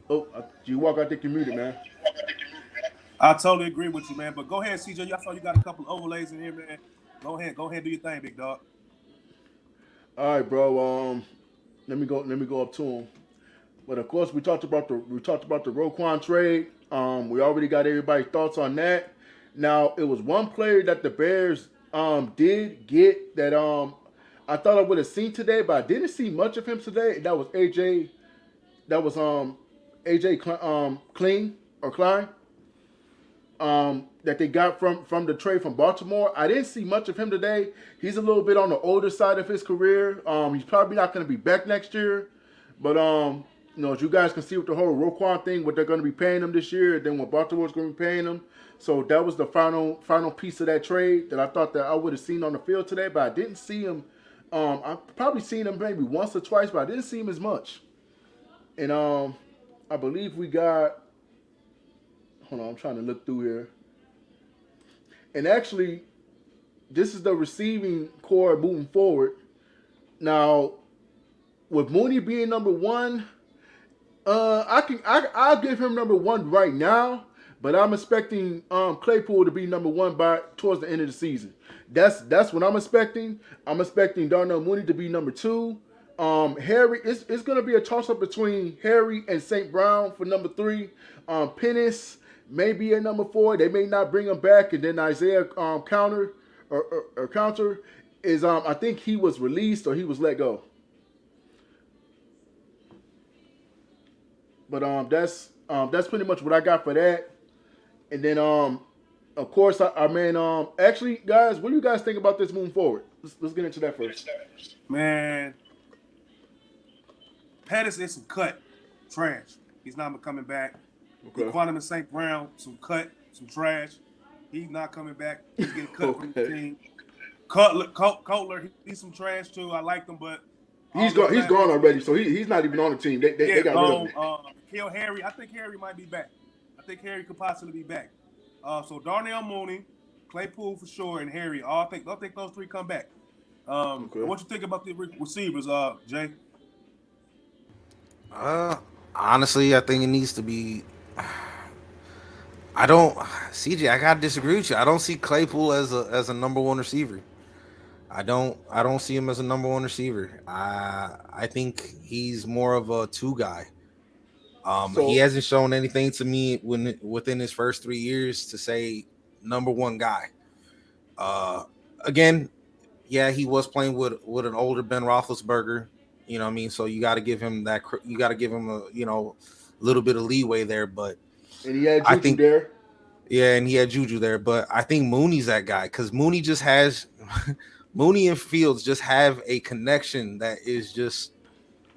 Q: Oh, you walk. out you're muted, man.
P: I totally agree with you, man. But go ahead, CJ. I saw you got a couple overlays in here, man. Go ahead, go ahead, do your thing, big dog.
Q: All right, bro. Um, let me go. Let me go up to him. But of course, we talked about the we talked about the Roquan trade. Um, we already got everybody's thoughts on that. Now, it was one player that the Bears um did get that um I thought I would have seen today, but I didn't see much of him today. That was AJ. That was um AJ um Clean or Klein. Um, that they got from from the trade from Baltimore. I didn't see much of him today. He's a little bit on the older side of his career. Um, he's probably not going to be back next year. But um, you know, as you guys can see with the whole Roquan thing, what they're going to be paying him this year, then what Baltimore's going to be paying him. So that was the final final piece of that trade that I thought that I would have seen on the field today, but I didn't see him. Um, I've probably seen him maybe once or twice, but I didn't see him as much. And um, I believe we got. Hold on, I'm trying to look through here. And actually, this is the receiving core moving forward. Now, with Mooney being number one, uh, I can I I'll give him number one right now, but I'm expecting um Claypool to be number one by towards the end of the season. That's that's what I'm expecting. I'm expecting Darnell Mooney to be number two. Um, Harry, it's, it's gonna be a toss up between Harry and St. Brown for number three. Um, Pettis may be at number four. They may not bring him back, and then Isaiah um counter or, or, or counter is um I think he was released or he was let go. But um, that's um, that's pretty much what I got for that. And then um, of course, I, I mean um, actually, guys, what do you guys think about this moving forward? Let's, let's get into that first.
P: Man, Pettis is some cut trash. He's not coming back.
Q: Okay.
P: Quantum and St. Brown, some cut, some trash. He's not coming back. He's getting cut from the team. Cutler, Cutler, he's some trash too. I like him, but
Q: He's gone. He's gone already, so he, he's not even on the team. They, they,
P: yeah,
Q: they got rid of him.
P: Uh, N'Keal Harry. I think Harry might be back. I think Harry could possibly be back. Uh, so Darnell Mooney, Claypool for sure, and Harry. All I think I think those three come back. Um, what you think about the receivers, uh, Jay?
R: Uh, honestly, I think it needs to be. I don't, CJ. I gotta disagree with you. I don't see Claypool as a as a number one receiver. I don't. I don't see him as a number one receiver. I I think he's more of a two guy. Um,
Q: So-
R: he hasn't shown anything to me when within his first three years to say number one guy. Uh, again, yeah, he was playing with with an older Ben Roethlisberger. You know what I mean? So you got to give him that. You got to give him a you know little bit of leeway there. But
Q: And he had
R: I
Q: Juju
R: think
Q: there.
R: yeah, and he had Juju there. But I think Mooney's that guy because Mooney just has Mooney and Fields just have a connection that is just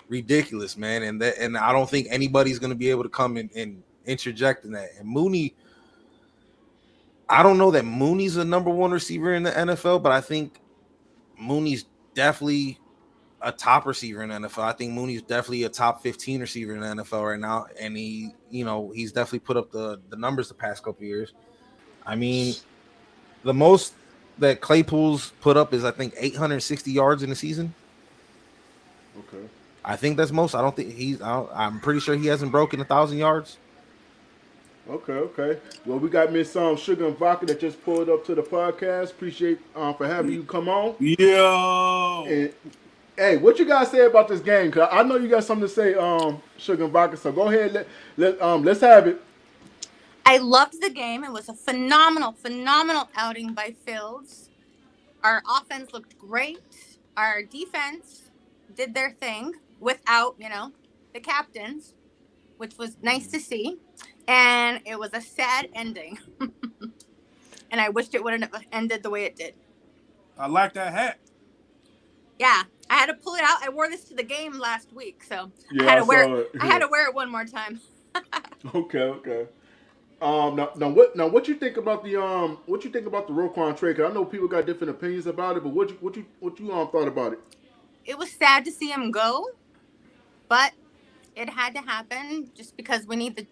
R: ridiculous, man. And that and I don't think anybody's gonna be able to come in and interject in that. And Mooney, I don't know that Mooney's a number one receiver in the NFL, but I think Mooney's definitely a top receiver in the NFL. I think Mooney's definitely a top 15 receiver in the NFL right now. And he, you know, he's definitely put up the, the numbers the past couple years. I mean, the most that Claypool's put up is I think 860 yards in the season.
Q: Okay.
R: I think that's most. I don't think he's. I don't- I'm pretty sure he hasn't broken a thousand yards.
Q: Okay, okay. Well, we got Miss um, Sugar and Vodka that just pulled up to the podcast. Appreciate um, for having you come on.
P: Yo.
Q: And, hey, what you guys say about this game? Cause I know you got something to say, um, Sugar and Vodka. So go ahead, let let um let's have it.
T: I loved the game. It was a phenomenal, phenomenal outing by Fields. Our offense looked great. Our defense did their thing without, you know, the captains, which was nice to see. And it was a sad ending. and I wished it wouldn't have ended the way it did.
P: I like that hat.
T: Yeah, I had to pull it out. I wore this to the game last week, so
Q: Yeah,
T: I had
Q: I
T: to wear
Q: saw it.
T: I had to wear it one more time.
Q: Okay, okay. Um, now, now what now what you think about the um what you think about the Roquan trade? Cause I know people got different opinions about it, but what you what you what you um thought about it?
T: it was sad to see him go, but it had to happen just because we need the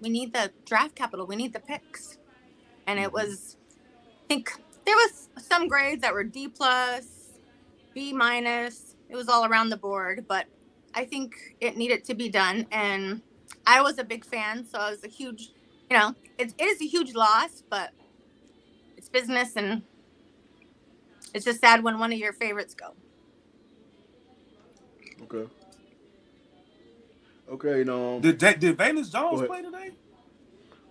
T: we need the draft capital. We need the picks. And
Q: Mm-hmm.
T: it was, I think there was some grades that were D plus, B minus. It was all around the board, but I think it needed to be done. And I was a big fan, so I was a huge, you know, it, it is a huge loss, but it's business, and it's just sad when one of your favorites go.
Q: Okay. Okay, no.
P: Did did, did Valence Jones play today?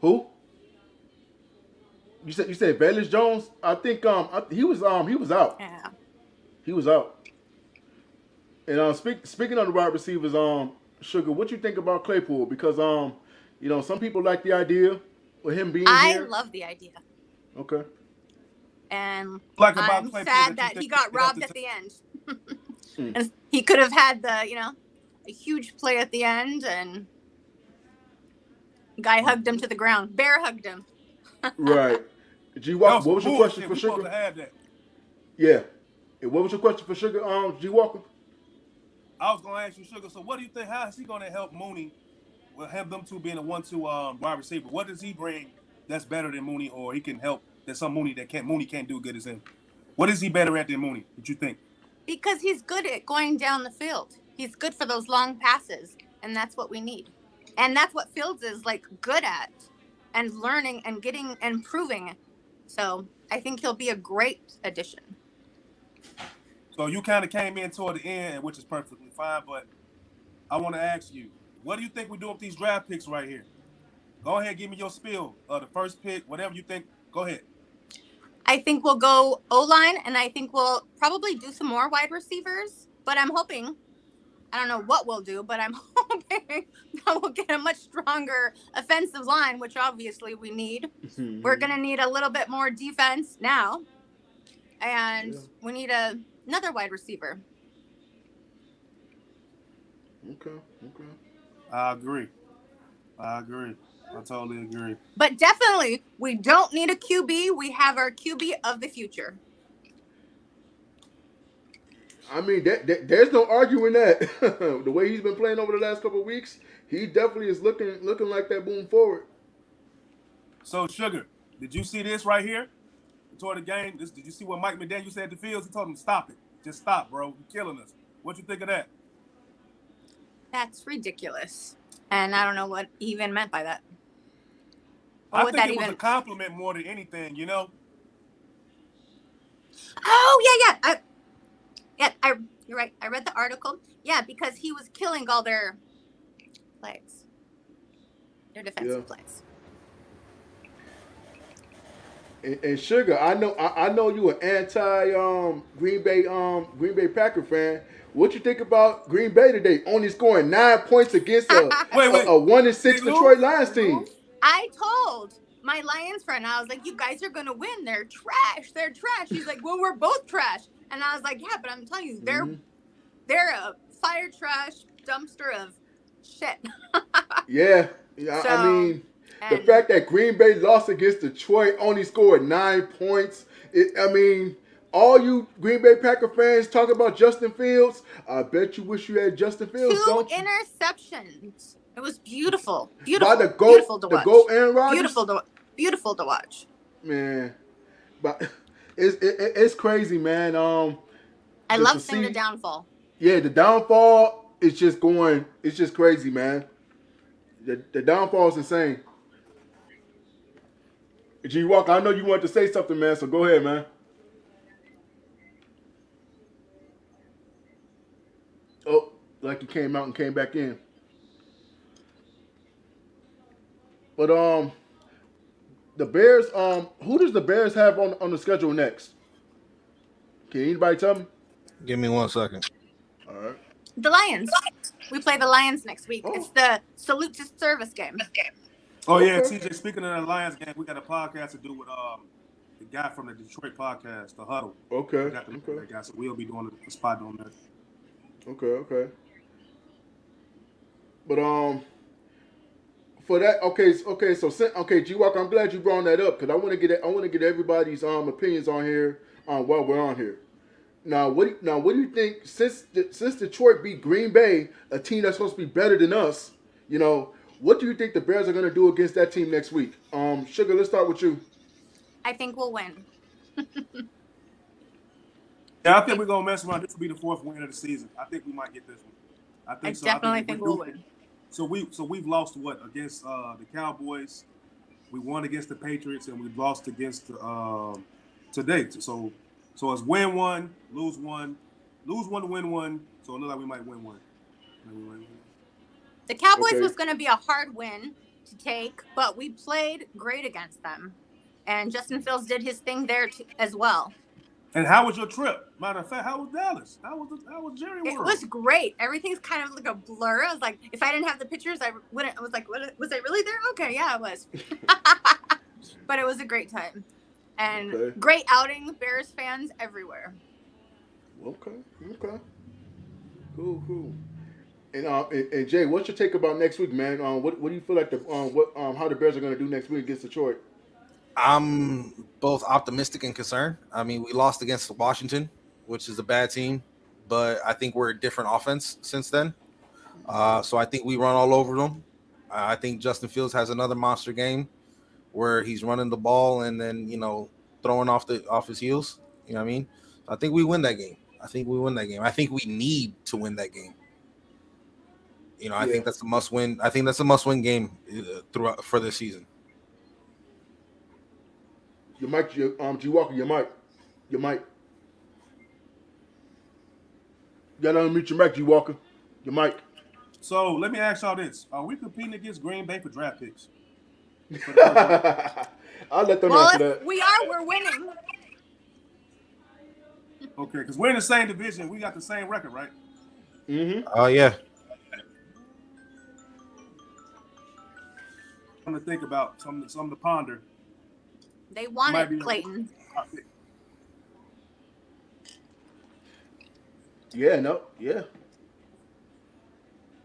Q: Who? You said you said Valence Jones? I think um I, he was um he was out.
T: Yeah.
Q: He was out. And um speak, speaking of the wide receivers, um Sugar, what you think about Claypool? Because um you know some people like the idea with him being
T: I
Q: here.
T: love the idea,
Q: Okay.
T: and
P: Like about
T: I'm
P: Claypool
T: sad
P: that
T: that he got robbed
P: the
T: at the end.
Q: Hmm.
T: and he could have had the, you know, a huge play at the end, and guy hugged him to the ground. Bear hugged him.
Q: Right. G
P: That
Q: Walker, what was your question for Sugar?
P: to have that.
Q: Yeah. And what was your question for Sugar? Um, G Walker.
P: I was gonna ask you, Sugar. So, what do you think? How is he gonna help Mooney? Will have them two being a one-two um, wide receiver. What does he bring that's better than Mooney, or he can help? There's some Mooney that can't Mooney can't do good as him. What is he better at than Mooney? What you think?
T: Because he's good at going down the field. He's good for those long passes, and that's what we need. And that's what Fields is like good at and learning and getting and proving. So I think he'll be a great addition.
P: So you kind of came in toward the end, which is perfectly fine. But I want to ask you, what do you think we do with these draft picks right here? Go ahead, give me your spiel. Uh, the first pick, whatever you think. Go ahead.
T: I think we'll go O line, and I think we'll probably do some more wide receivers. But I'm hoping, I don't know what we'll do, but I'm hoping that we'll get a much stronger offensive line, which obviously we need. We're gonna need a little bit more defense now, and we need a, another wide receiver.
Q: Okay. Okay.
P: I agree. I agree. I totally agree.
T: But definitely, we don't need a QB. We have our QB of the future.
Q: I mean, that, that- there's no arguing that. the way he's been playing over the last couple of weeks, he definitely is looking looking like that moving forward.
P: So, Sugar, did you see this right here? Toward the game, this, did you see what Mike McDaniel said to Fields? He told him, "Stop it, just stop, bro. You're killing us." What you think of that?
T: That's ridiculous. And I don't know what he even meant by that.
P: I think
T: that
P: it was a compliment more than anything. You know,
T: Oh yeah, yeah. I, yeah, I. You're right. I read the article. Yeah, because he was killing all their plays, their defensive
Q: Yeah.
T: plays.
Q: And, and Sugar, I know I, I know you an anti um Green Bay um Green Bay Packer fan. What you think about Green Bay today? Only scoring nine points against a,
P: Wait, wait.
Q: a, a one and six Detroit Lions team.
T: I told my Lions friend, I was like, "You guys are gonna win. They're trash. They're trash." He's like, "Well, we're both trash." And I was like, "Yeah, but I'm telling you, they're
Q: Mhm.
T: they're a fire trash dumpster of shit."
Q: Yeah, yeah. I mean, the fact that Green Bay lost against Detroit, only scored nine points. It, I mean, all you Green Bay Packer fans talk about Justin Fields. I bet you wish you had Justin Fields,
T: Two
Q: don't you?
T: interceptions. It was beautiful. Beautiful.
Q: By the goat,
T: beautiful to
Q: the
T: watch.
Q: goat Aaron Rodgers.
T: Beautiful to beautiful to watch.
Q: man. But it's it, it- it's crazy, man. Um,
T: I love seeing the downfall.
Q: Yeah, the downfall is just going. It's just crazy, man. The the downfall is insane. G Walker, I know you wanted to say something, man. So go ahead, man. Oh, like he came out and came back in. But um, the Bears. Um, who does the Bears have on on the schedule next? Can anybody tell me?
R: Give me one second.
Q: All right.
T: The Lions. We play the Lions next week. It's the salute to service game.
P: Oh yeah, TJ. Speaking of the Lions game, we got a podcast to do with um the guy from the Detroit podcast, the Huddle.
Q: Okay.
P: We got the, that guy, so we'll be doing a spot on that.
Q: Okay, okay. But um, for that, okay, okay. So okay, G Walker, I'm glad you brought that up because I want to get I want to get everybody's um opinions on here um while we're on here. Now, what do you, now what do you think since since Detroit beat Green Bay, a team that's supposed to be better than us, you know, what do you think the Bears are going to do against that team next week? Um, Sugar, let's start with you.
T: I think we'll win.
P: Yeah, I think we're gonna mess around. This will be the fourth win of the season. I think we might get this one. I think
T: I
P: so.
T: definitely
P: if we
T: think we'll
P: do-
T: win.
P: So we so we've lost what against uh, the Cowboys. We won against the Patriots and we lost against um, today. So so it's win one, lose one, lose one to win one. So it looks like we might win one. Maybe we might win.
T: The Cowboys
P: Okay.
T: was going to be a hard win to take, but we played great against them. And Justin Fields did his thing there t- as well.
P: And how was your trip? Matter of fact, how was Dallas? How was how was Jerry World?
T: It was great. Everything's kind of like a blur. I was like, if I didn't have the pictures, I wouldn't. I was like, what, was I really there? Okay, yeah, it was. but it was a great time, and
Q: Okay.
T: great outing. Bears fans everywhere.
Q: Okay, okay, cool, cool. And um, and, and Jay, what's your take about next week, man? Um, what what do you feel like the um what um how the Bears are going to do next week against Detroit?
R: I'm both optimistic and concerned. I mean, we lost against Washington, which is a bad team, but I think we're a different offense since then. Uh, so I think we run all over them. I think Justin Fields has another monster game where he's running the ball and then you know throwing off the off his heels. You know what I mean? I think we win that game. I think we win that game. I think we need to win that game. You know, I
Q: Yeah.
R: think that's a must win. I think that's a must win game uh, throughout for this season.
Q: Your mic, your, um, G Walker, your mic, your mic. You gotta unmute your mic, G Walker. Your mic.
P: So let me ask y'all this: Are we competing against Green Bay for draft picks?
Q: I'll let them
T: well,
Q: answer that.
T: we are, we're winning.
P: Okay, because we're in the same division. We got the same record, right?
Q: Mm-hmm.
R: Oh yeah.
P: Something to think about. Something, something to ponder.
T: They
P: Might
T: wanted
P: be-
T: Clayton.
Q: Yeah, no, yeah.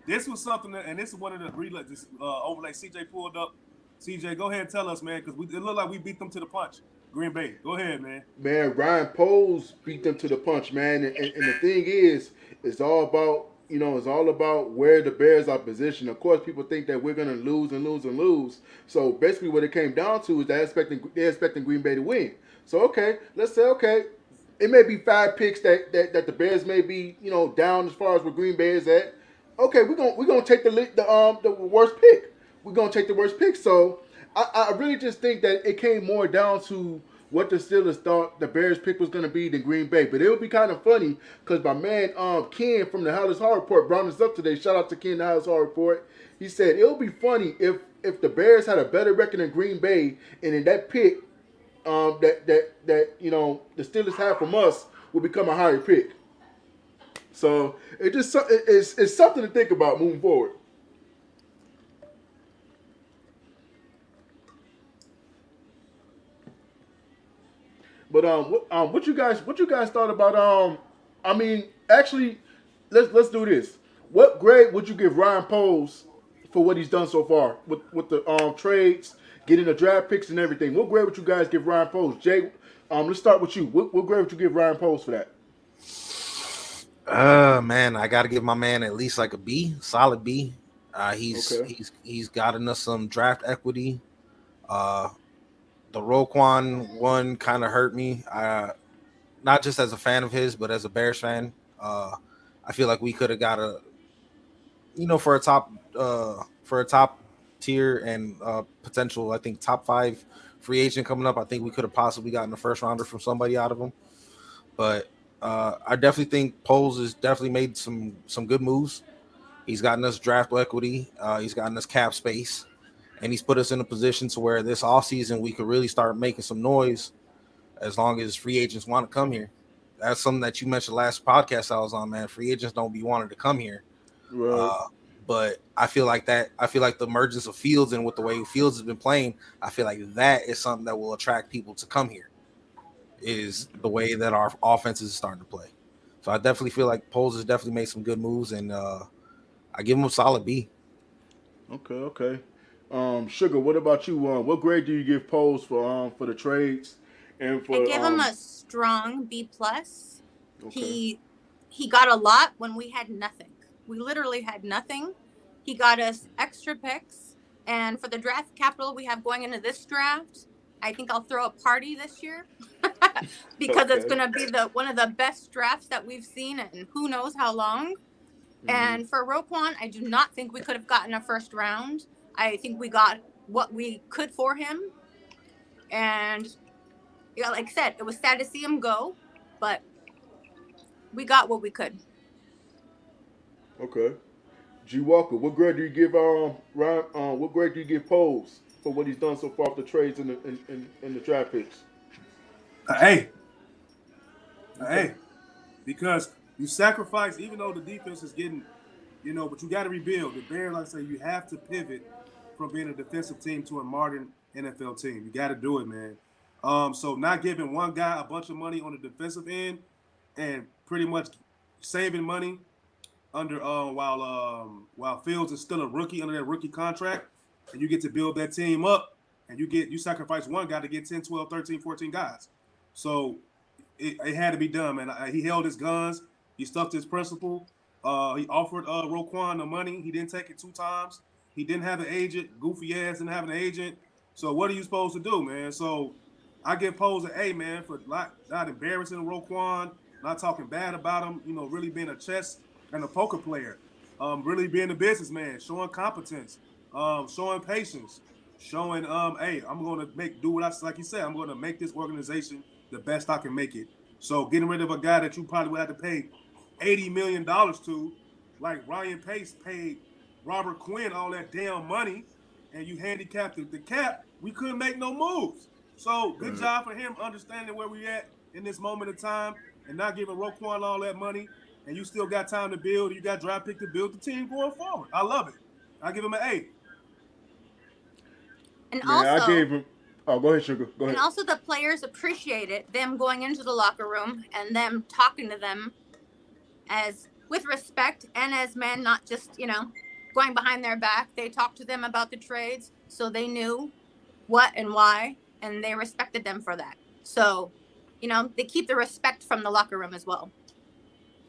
P: This was something, that, and this is one of the relay this, uh, overlay CJ pulled up. CJ, go ahead and tell us, man, because it looked like we beat them to the punch. Green Bay, go ahead, man.
Q: Man, Ryan Poles beat them to the punch, man. And, and, and the thing is, it's all about you know, it's all about where the Bears are positioned. Of course, people think that we're gonna lose and lose and lose. So basically, what it came down to is they're expecting they're expecting Green Bay to win. So okay, let's say okay, it may be five picks that that, that the Bears may be you know down as far as where Green Bay is at. Okay, we're gonna we're gonna take the the um the worst pick. We're gonna take the worst pick. So I, I really just think that it came more down to what the Steelers thought the Bears pick was going to be than Green Bay. But it would be kind of funny because my man um, Ken from the Hollis Hard Report brought this up today. Shout out to Ken, the Hollis Hard Report. He said it would be funny if if the Bears had a better record than Green Bay, and in that pick um, that that that you know the Steelers have from us would become a higher pick. So it just it's it's something to think about moving forward. But um, what, um, what you guys, what you guys thought about um, I mean, actually, let's let's do this. What grade would you give Ryan Poles for what he's done so far with with the um trades, getting the draft picks and everything? What grade would you guys give Ryan Poles? Jay, um, let's start with you. What, what grade would you give Ryan Poles for that?
R: Uh man, I got to give my man at least like a B, solid B. Uh, he's
Q: Okay.
R: he's he's gotten us some draft equity. Uh, the Roquan one kind of hurt me. Uh, not just as a fan of his, but as a Bears fan. Uh, I feel like we could have got a, you know, for a top uh for a top tier and uh potential, I think top five free agent coming up. I think we could have possibly gotten a first rounder from somebody out of him. But uh, I definitely think Poles has definitely made some some good moves. He's gotten us draft equity. Uh, he's gotten us cap space, and he's put us in a position to where this offseason we could really start making some noise. As long as free agents want to come here, that's something that you mentioned last podcast I was on. Man, free agents don't be wanting to come here.
Q: Right.
R: Uh, but I feel like that. I feel like the emergence of Fields and with the way Fields has been playing, I feel like that is something that will attract people to come here. Is the way that our offense is starting to play. So I definitely feel like Poles has definitely made some good moves, and uh, I give him a solid B.
Q: Okay, okay. Um, Sugar, what about you? Um, what grade do you give Poles for um for the trades and for?
T: I give him
Q: um,
T: a strong B plus.
Q: Okay.
T: He he got a lot when we had nothing. We literally had nothing, He got us extra picks. And for the draft capital we have going into this draft, I think I'll throw a party this year because it's going to be the one of the best drafts that we've seen in who knows how long. And for Roquan, I do not think we could have gotten a first round. I think we got what we could for him. And yeah, like I said, it was sad to see him go, but we got what we could.
Q: Okay. G Walker, what grade do you give um Ryan? Um, what grade do you give Poles for what he's done so far with the trades and the in, in, in the draft picks?
P: Uh, hey, Uh, hey, because you sacrifice, even though the defense is getting, you know, but you got to rebuild. The Bears, like I say, you have to pivot from being a defensive team to a modern NFL team. You got to do it, man. Um, so not giving one guy a bunch of money on the defensive end and pretty much saving money under uh, while um, while Fields is still a rookie under that rookie contract, and you get to build that team up, and you get you sacrifice one guy to get 10, 12, 13, 14 guys. So it, it had to be done, man. Uh, He held his guns. He to his principle. Uh, he offered uh, Roquan the money. He didn't take it two times. He didn't have an agent. Goofy ass didn't have an agent. So what are you supposed to do, man? So I give Poles an A, man, for not, not embarrassing Roquan, not talking bad about him. You know, really being a chess and a poker player. Um, really being a businessman, showing competence, um, showing patience, showing um, hey, I'm gonna make do what I like you said. I'm gonna make this organization the best I can make it. So getting rid of a guy that you probably would have to pay eighty million dollars to, like Ryan Pace paid Robert Quinn all that damn money, and you handicapped the, the cap, we couldn't make no moves. So good
Q: Mhm.
P: job for him understanding where we at in this moment of time and not giving Roquan all that money. And you still got time to build. You got draft pick to build the team going forward. I love it. I give him an A.
T: And
Q: Man,
T: also,
Q: I gave him. Oh, go ahead, Sugar. Go ahead.
T: and also the players appreciated them going into the locker room and them talking to them as with respect and as men, not just you know going behind their back. They talked to them about the trades, so they knew what and why, and they respected them for that. So, you know, they keep the respect from the locker room as well,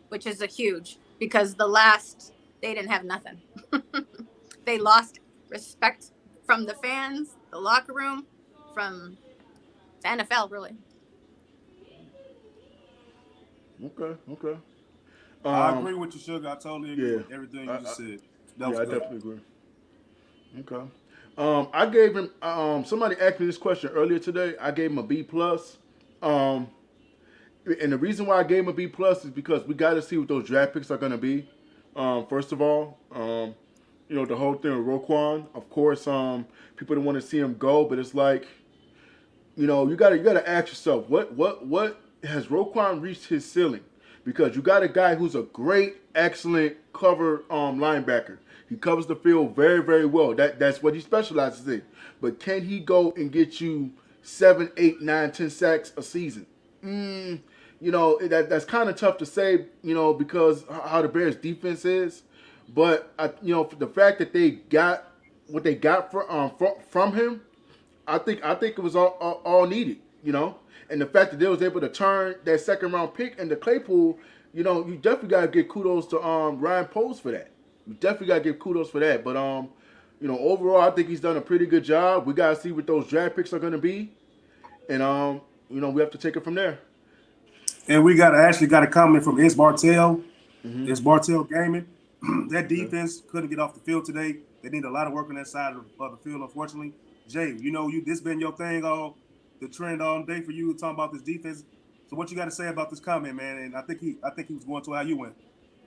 T: which is a huge because the last they didn't have nothing. they lost respect from the fans, the locker room, from the NFL, really.
Q: Okay. Okay.
P: I
Q: Um,
P: agree with you, Sugar. I totally agree
Q: yeah.
P: with everything you
Q: I-
P: just
Q: I-
P: said. That
Q: yeah,
P: was
Q: I definitely agree. Okay. Um, I gave him. Um, somebody asked me this question earlier today. I gave him a B plus. Um, and the reason why I gave him a B plus is because we got to see what those draft picks are going to be. Um, first of all, um, you know the whole thing with Roquan. Of course, um, people don't want to see him go, but it's like, you know, you gotta you gotta ask yourself what what what has Roquan reached his ceiling? Because you got a guy who's a great, excellent cover um, linebacker. He covers the field very, very well. That that's what he specializes in. But can he go and get you seven, eight, nine, ten sacks a season? Mm, you know that that's kind of tough to say. You know because how the Bears defense is. But I, you know the fact that they got what they got for, um, from from him, I think I think it was all, all, all needed, you know. And the fact that they was able to turn that second round pick into Claypool, you know, you definitely gotta give kudos to um Ryan Poles for that. You definitely gotta give kudos for that. But um, you know, overall, I think he's done a pretty good job. We gotta see what those draft picks are gonna be, and um, you know, we have to take it from there.
P: And we got actually got a comment from S. Bartel.
Q: Mm-hmm.
P: S. Bartel Gaming. that defense couldn't get off the field today. They need a lot of work on that side of, of the field, unfortunately. Jay, you know you this been your thing all the trend all day for you talking about this defense. So what you got to say about this comment, man? And I think he I think he was going to how you went.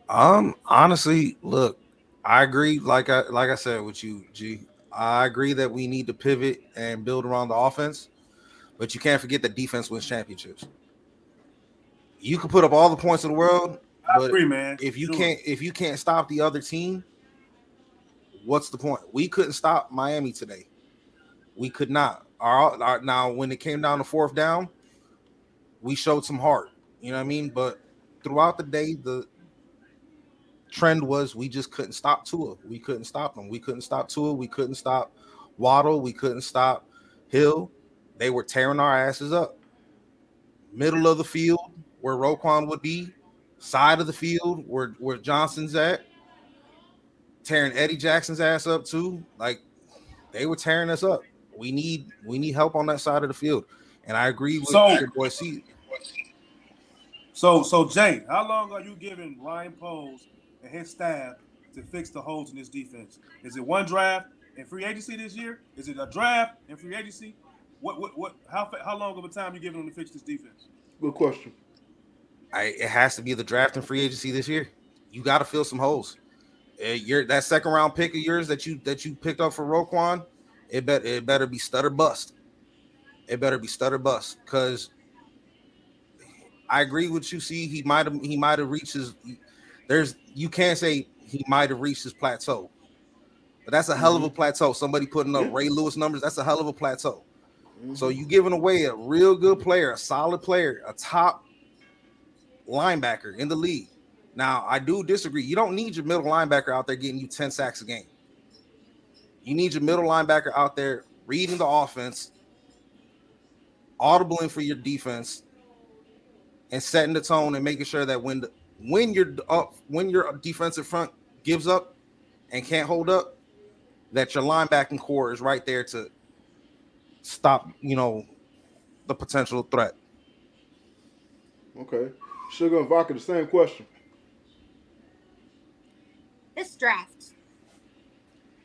R: Um, honestly, look, I agree. Like I like I said with you, G. I agree that we need to pivot and build around the offense, but you can't forget that defense wins championships. You can put up all the points in the world,
P: I
R: but
P: agree, man.
R: if you can't if you can't stop the other team, what's the point? We couldn't stop Miami today. We could not. Our, our now when it came down to fourth down, we showed some heart. You know what I mean? But throughout the day, the trend was we just couldn't stop Tua. We couldn't stop them. We couldn't stop Tua. We couldn't stop Waddle. We couldn't stop Hill. They were tearing our asses up. Middle of the field where Roquan would be, side of the field where, where Johnson's at. tearing Eddie Jackson's ass up too. Like they were tearing us up. We need we need help on that side of the field. And I agree with
P: So-
R: your boy C.
P: So, so Jay, how long are you giving Ryan Poles and his staff to fix the holes in this defense? Is it one draft and free agency this year? Is it a draft and free agency? What, what, what? How, how long of a time you giving them to fix this defense?
Q: Good question.
R: I it has to be the draft and free agency this year. You got to fill some holes. Uh, your that second round pick of yours that you that you picked up for Roquan, it bet it better be stutter bust. It better be stutter bust because I agree with you. See, he might have he might have reached his. There's you can't say he might have reached his plateau, but that's a hell of a mm-hmm. plateau. Somebody putting up Ray Lewis numbers. That's a hell of a plateau. So mm-hmm. you giving away a real good player, a solid player, a top linebacker in the league. Now, I do disagree. You don't need your middle linebacker out there getting you 10 sacks a game. You need your middle linebacker out there reading the offense, audibling for your defense, and setting the tone and making sure that when the, when your up uh, when your defensive front gives up and can't hold up, that your linebacking core is right there to stop, you know, the potential threat.
Q: Okay. Sugar and vodka, the same question.
T: This draft.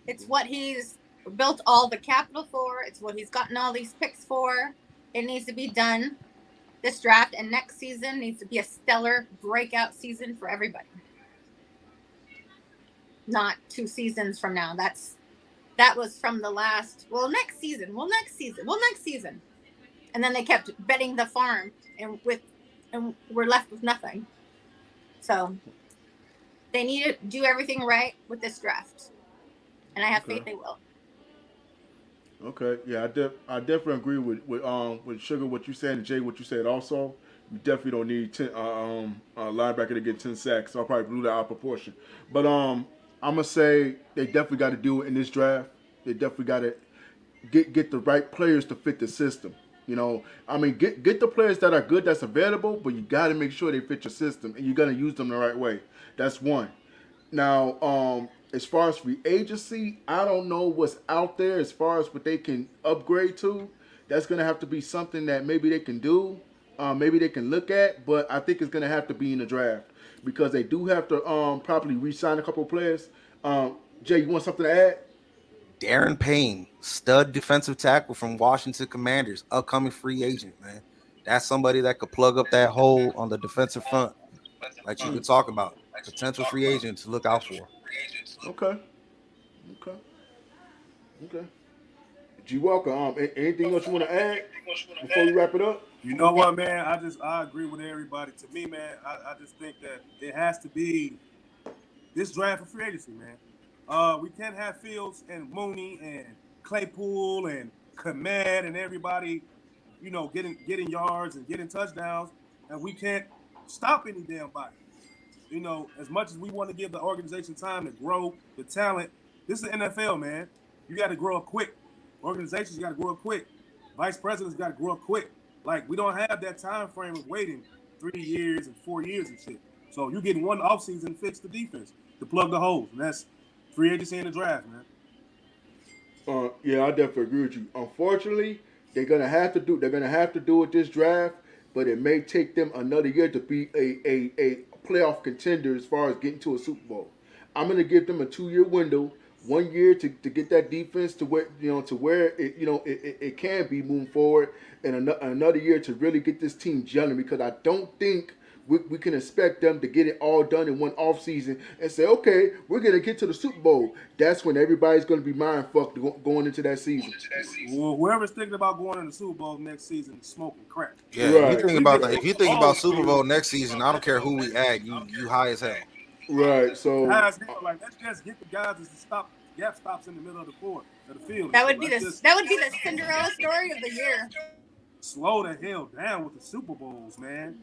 T: It's what he's built all the capital for. It's what he's gotten all these picks for. It needs to be done. This draft and next season needs to be a stellar breakout season for everybody. Not two seasons from now. That's that was from the last well next season. Well next season. Well next season. And then they kept betting the farm and with and we're left with nothing. So they need to do everything right with this draft. And I have
Q: Okay.
T: faith they will.
Q: Okay, yeah, I def- I definitely agree with with um with Sugar what you said and Jay what you said also. You definitely don't need ten uh, um a linebacker to get ten sacks. So I probably blew that out of proportion. But um I'm gonna say they definitely got to do it in this draft. They definitely got to get get the right players to fit the system. You know, I mean, get get the players that are good that's available, but you got to make sure they fit your system and you got to use them the right way. That's one. Now, um, as far as free agency, I don't know what's out there as far as what they can upgrade to. That's gonna have to be something that maybe they can do, uh, maybe they can look at. But I think it's gonna have to be in the draft because they do have to um, properly re-sign a couple players. Um, Jay, you want something to add?
R: Daron Payne, stud defensive tackle from Washington Commanders, upcoming free agent, man. That's somebody that could plug up that hole on the defensive front, like you could talk about. Potential free agent to look out for.
Q: Okay. Okay. Okay. G Walker, um, anything else you want to add before we wrap it up?
P: You know what, man? I just I agree with everybody. To me, man, I, I just think that it has to be this draft for free agency, man. Uh, we can't have Fields and Mooney and Claypool and Kmet and everybody, you know, getting getting yards and getting touchdowns, and we can't stop any damn body. You know, as much as we want to give the organization time to grow the talent, this is the NFL, man. You got to grow up quick. Organizations got to grow up quick. Vice presidents got to grow up quick. Like we don't have that time frame of waiting three years and four years and shit. So you getting one offseason to fix the defense to plug the holes, and that's free agency in the draft, man.
Q: Uh, yeah, I definitely agree with you. Unfortunately, they're gonna have to do. They're gonna have to do it this draft, but it may take them another year to be a a, a playoff contender as far as getting to a Super Bowl. I'm gonna give them a two year window, one year to, to get that defense to where you know to where it you know it, it, it can be moving forward, and ano- another year to really get this team gelling because I don't think. We, we can expect them to get it all done in one off season and say, okay, we're gonna get to the Super Bowl. That's when everybody's gonna be mind fucked go- going into that season.
P: Well, whoever's thinking about going in the Super Bowl next season is smoking crack.
R: Yeah, if you think about that, if you think about Super Bowl next season, I don't care who we add, you you high as hell.
Q: Right. So
P: Guys, like let's just get the guys to stop gap stops in the middle of the court of the field.
T: That would be
P: Let's
T: the
P: just
T: that would be the Cinderella story of the year.
P: slow the hell down with the Super Bowls, man.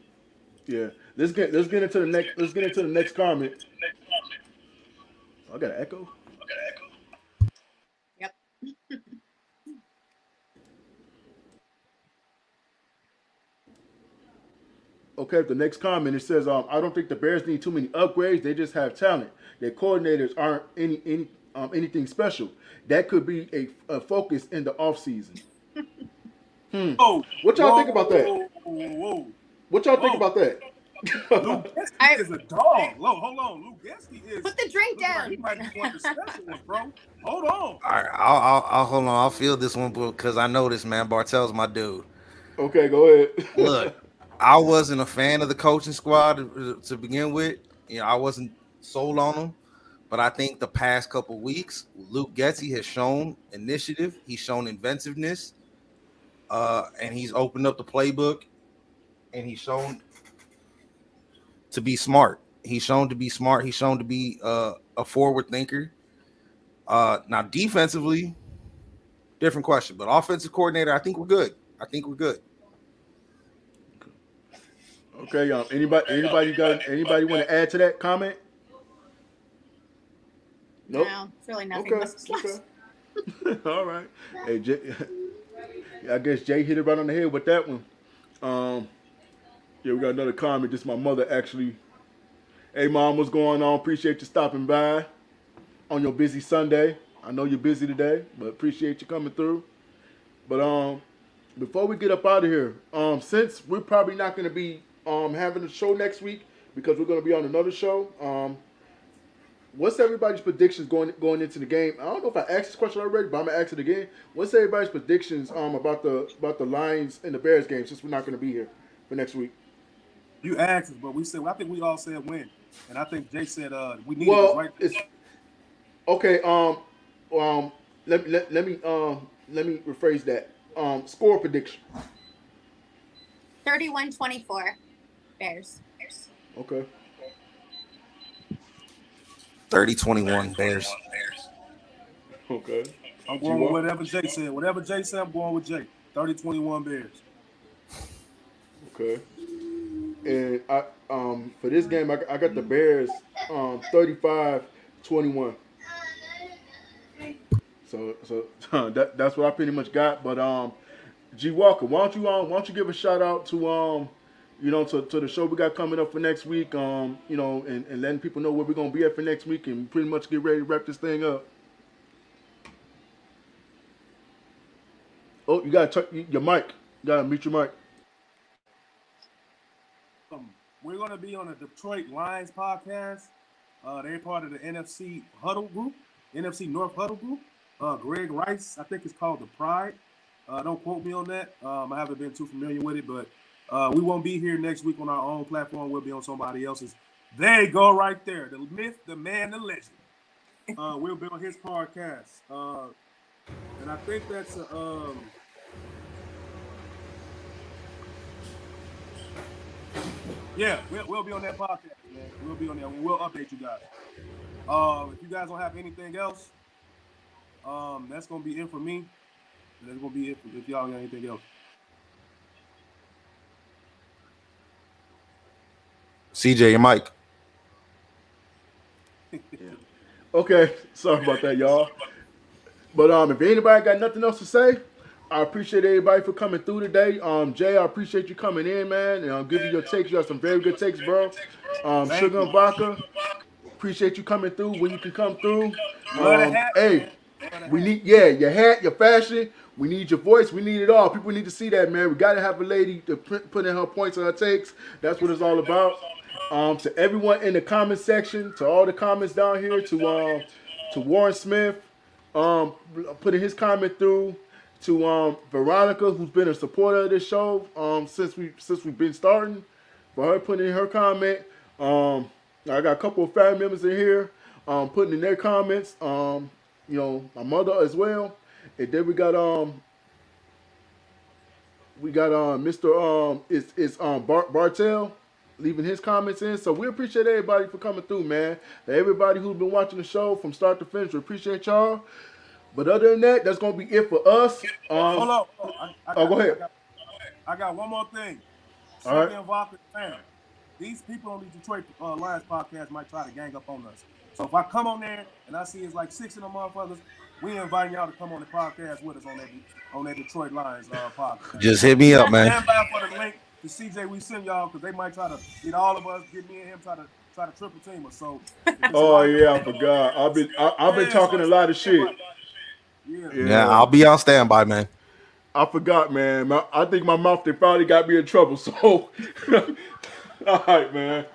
Q: Yeah. Let's get let's get into the next let's get into the next comment. I got an echo.
T: Yep.
Q: Okay, the next comment it says, um, I don't think the Bears need too many upgrades. They just have talent. Their coordinators aren't any any um, anything special. That could be a, a focus in the offseason. Hmm.
P: Oh,
Q: What y'all
P: whoa,
Q: think about that?
P: Whoa, whoa, whoa.
Q: What y'all think
P: Whoa.
Q: about that?
P: Luke Getsy is a dog. Lo, hold on. Luke Getsy is.
T: Put the drink
P: looks like
T: down.
P: He might be one of the special ones, bro. Hold on.
R: All right, I'll, I'll, I'll hold on. I'll feel this one because I know this man. Bartel's my dude.
Q: Okay, go ahead.
R: Look, I wasn't a fan of the coaching squad to, to begin with. You know, I wasn't sold on them. But I think the past couple weeks, Luke Getsy has shown initiative. He's shown inventiveness, uh, and he's opened up the playbook, and he's shown to be smart. He's shown to be smart. He's shown to be uh, a forward thinker. Uh, now, defensively, different question, but offensive coordinator, I think we're good. I think we're good.
Q: Okay, um, anybody anybody got anybody want to add to that comment? Nope.
T: No, it's really nothing
Q: Okay,
T: but slush.
Q: All right. Hey, Jay, I guess Jay hit it right on the head with that one. Um, yeah, we got another comment. Is my mother actually. Hey, mom, what's going on? Appreciate you stopping by on your busy Sunday. I know you're busy today, but appreciate you coming through. But um, before we get up out of here, um, since we're probably not going to be um having a show next week because we're going to be on another show, um, what's everybody's predictions going going into the game? I don't know if I asked this question already, but I'm gonna ask it again. What's everybody's predictions um about the about the Lions and the Bears game since we're not going to be here for next week?
P: You asked us, but we said I think we all said win, and I think Jay said uh we needed
Q: Well,
P: right.
Q: it's okay. Um, um, let me let, let me um let me rephrase that. Um, score prediction.
T: 31-24. Bears. Bears.
Q: Okay.
R: 30-21 Bears.
Q: Okay.
P: I'm going with whatever Jay said. Whatever Jay said, I'm going with Jay. 30-21 Bears.
Q: Okay. And I um for this game I, I got the Bears um 35-21. So so that that's what I pretty much got. But um G Walker, why don't you um why don't you give a shout out to um you know to, to the show we got coming up for next week um you know and, and letting people know where we're gonna be at for next week and pretty much get ready to wrap this thing up. Oh, you gotta turn your mic. You gotta mute your mic.
P: Um, we're going to be on the Detroit Lions podcast. Uh, they're part of the NFC Huddle Group, NFC North Huddle Group. Uh, Greg Rice, I think it's called the Pride. Uh, don't quote me on that. Um, I haven't been too familiar with it, but uh, we won't be here next week on our own platform. We'll be on somebody else's. There you go, right there. The myth, the man, the legend. Uh, we'll be on his podcast. Uh, and I think that's a, um, Yeah, we'll, we'll be on that podcast, man. We'll be on there. We'll update you guys. Uh, if you guys don't have anything else, um, that's gonna be it for me. That's gonna be it for, if y'all got anything else.
R: CJ, your mic.
Q: Okay, sorry about that, y'all. But um, if anybody got nothing else to say, I appreciate everybody for coming through today. Um, Jay, I appreciate you coming in, man, and I'm giving you your takes. You have some very good takes, bro. Um, Sugar and Vodka, appreciate you coming through when you can come through. Um, hey, we need yeah, your hat, your fashion. We need your voice. We need it all. People need to see that, man. We got to have a lady to put in her points and her takes. That's what it's all about. Um, to everyone in the comment section, to all the comments down here, to um, to Warren Smith, um, putting his comment through, to um, Veronica, who's been a supporter of this show um, since we since we've been starting, for her putting in her comment. Um, I got a couple of family members in here um, putting in their comments. Um, you know, my mother as well. And then we got um we got um Mr. um it's it's um Bart Bartel leaving his comments in. So we appreciate everybody for coming through, man. Everybody who's been watching the show from start to finish, we appreciate y'all. But other than that, that's gonna be it for us. Um,
P: Hold on. Oh, I, I
Q: oh, go ahead.
P: I got, I got one more thing.
Q: All right.
P: Vodka fan. These people on the Detroit uh, Lions podcast might try to gang up on us. So if I come on there and I see it's like six of them motherfuckers, we invite y'all to come on the podcast with us on that on that Detroit Lions uh, podcast.
R: Just hit me up, man.
P: Stand by for the link to CJ we send y'all because they might try to get all of us, get me and him try to try to triple team us. So
Q: Oh yeah, I forgot. I've been I, I've been
P: Yeah,
Q: talking
P: so
Q: a lot of shit.
P: Yeah.
R: Yeah, I'll be on standby, man.
Q: I forgot, man. My, I think my mouth they finally got me in trouble. So, all right, man.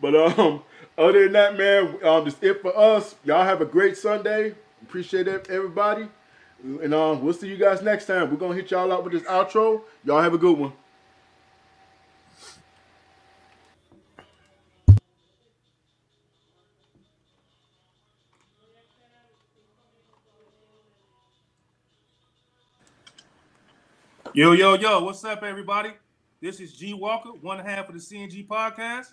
Q: But um, other than that, man, um, that's it for us. Y'all have a great Sunday. Appreciate it, everybody. And um, we'll see you guys next time. We're gonna hit y'all out with this outro. Y'all have a good one.
P: Yo, yo, yo, what's up, everybody? This is G Walker, one half of the CNG podcast.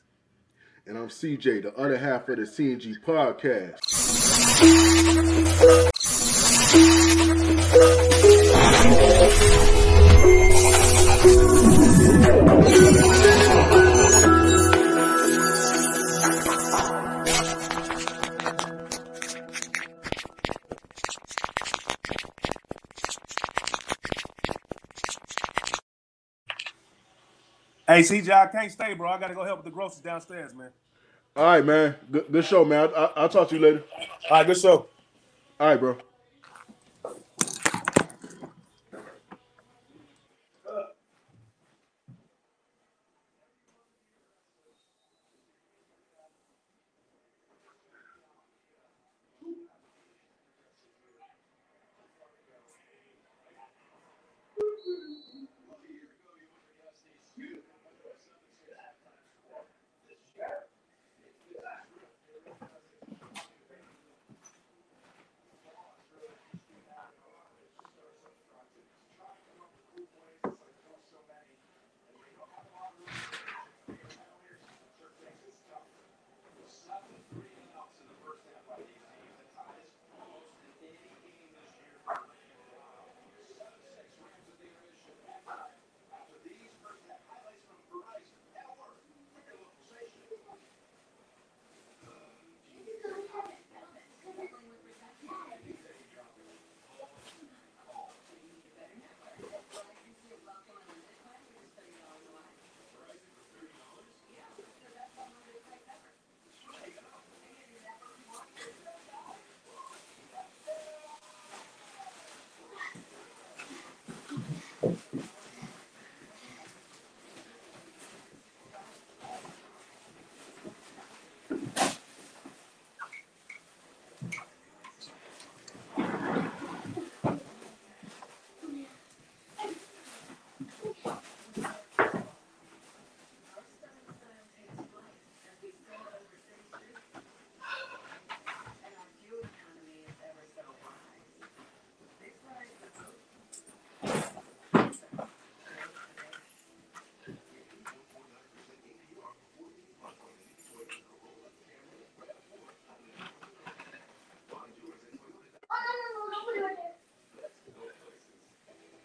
Q: And I'm CJ, the other half of the CNG podcast.
P: Hey, CJ, I can't stay, bro. I gotta go help with the groceries downstairs, man.
Q: All right, man. Good, good show, man. I, I, I'll talk to you later.
P: All right, good show.
Q: All right, bro.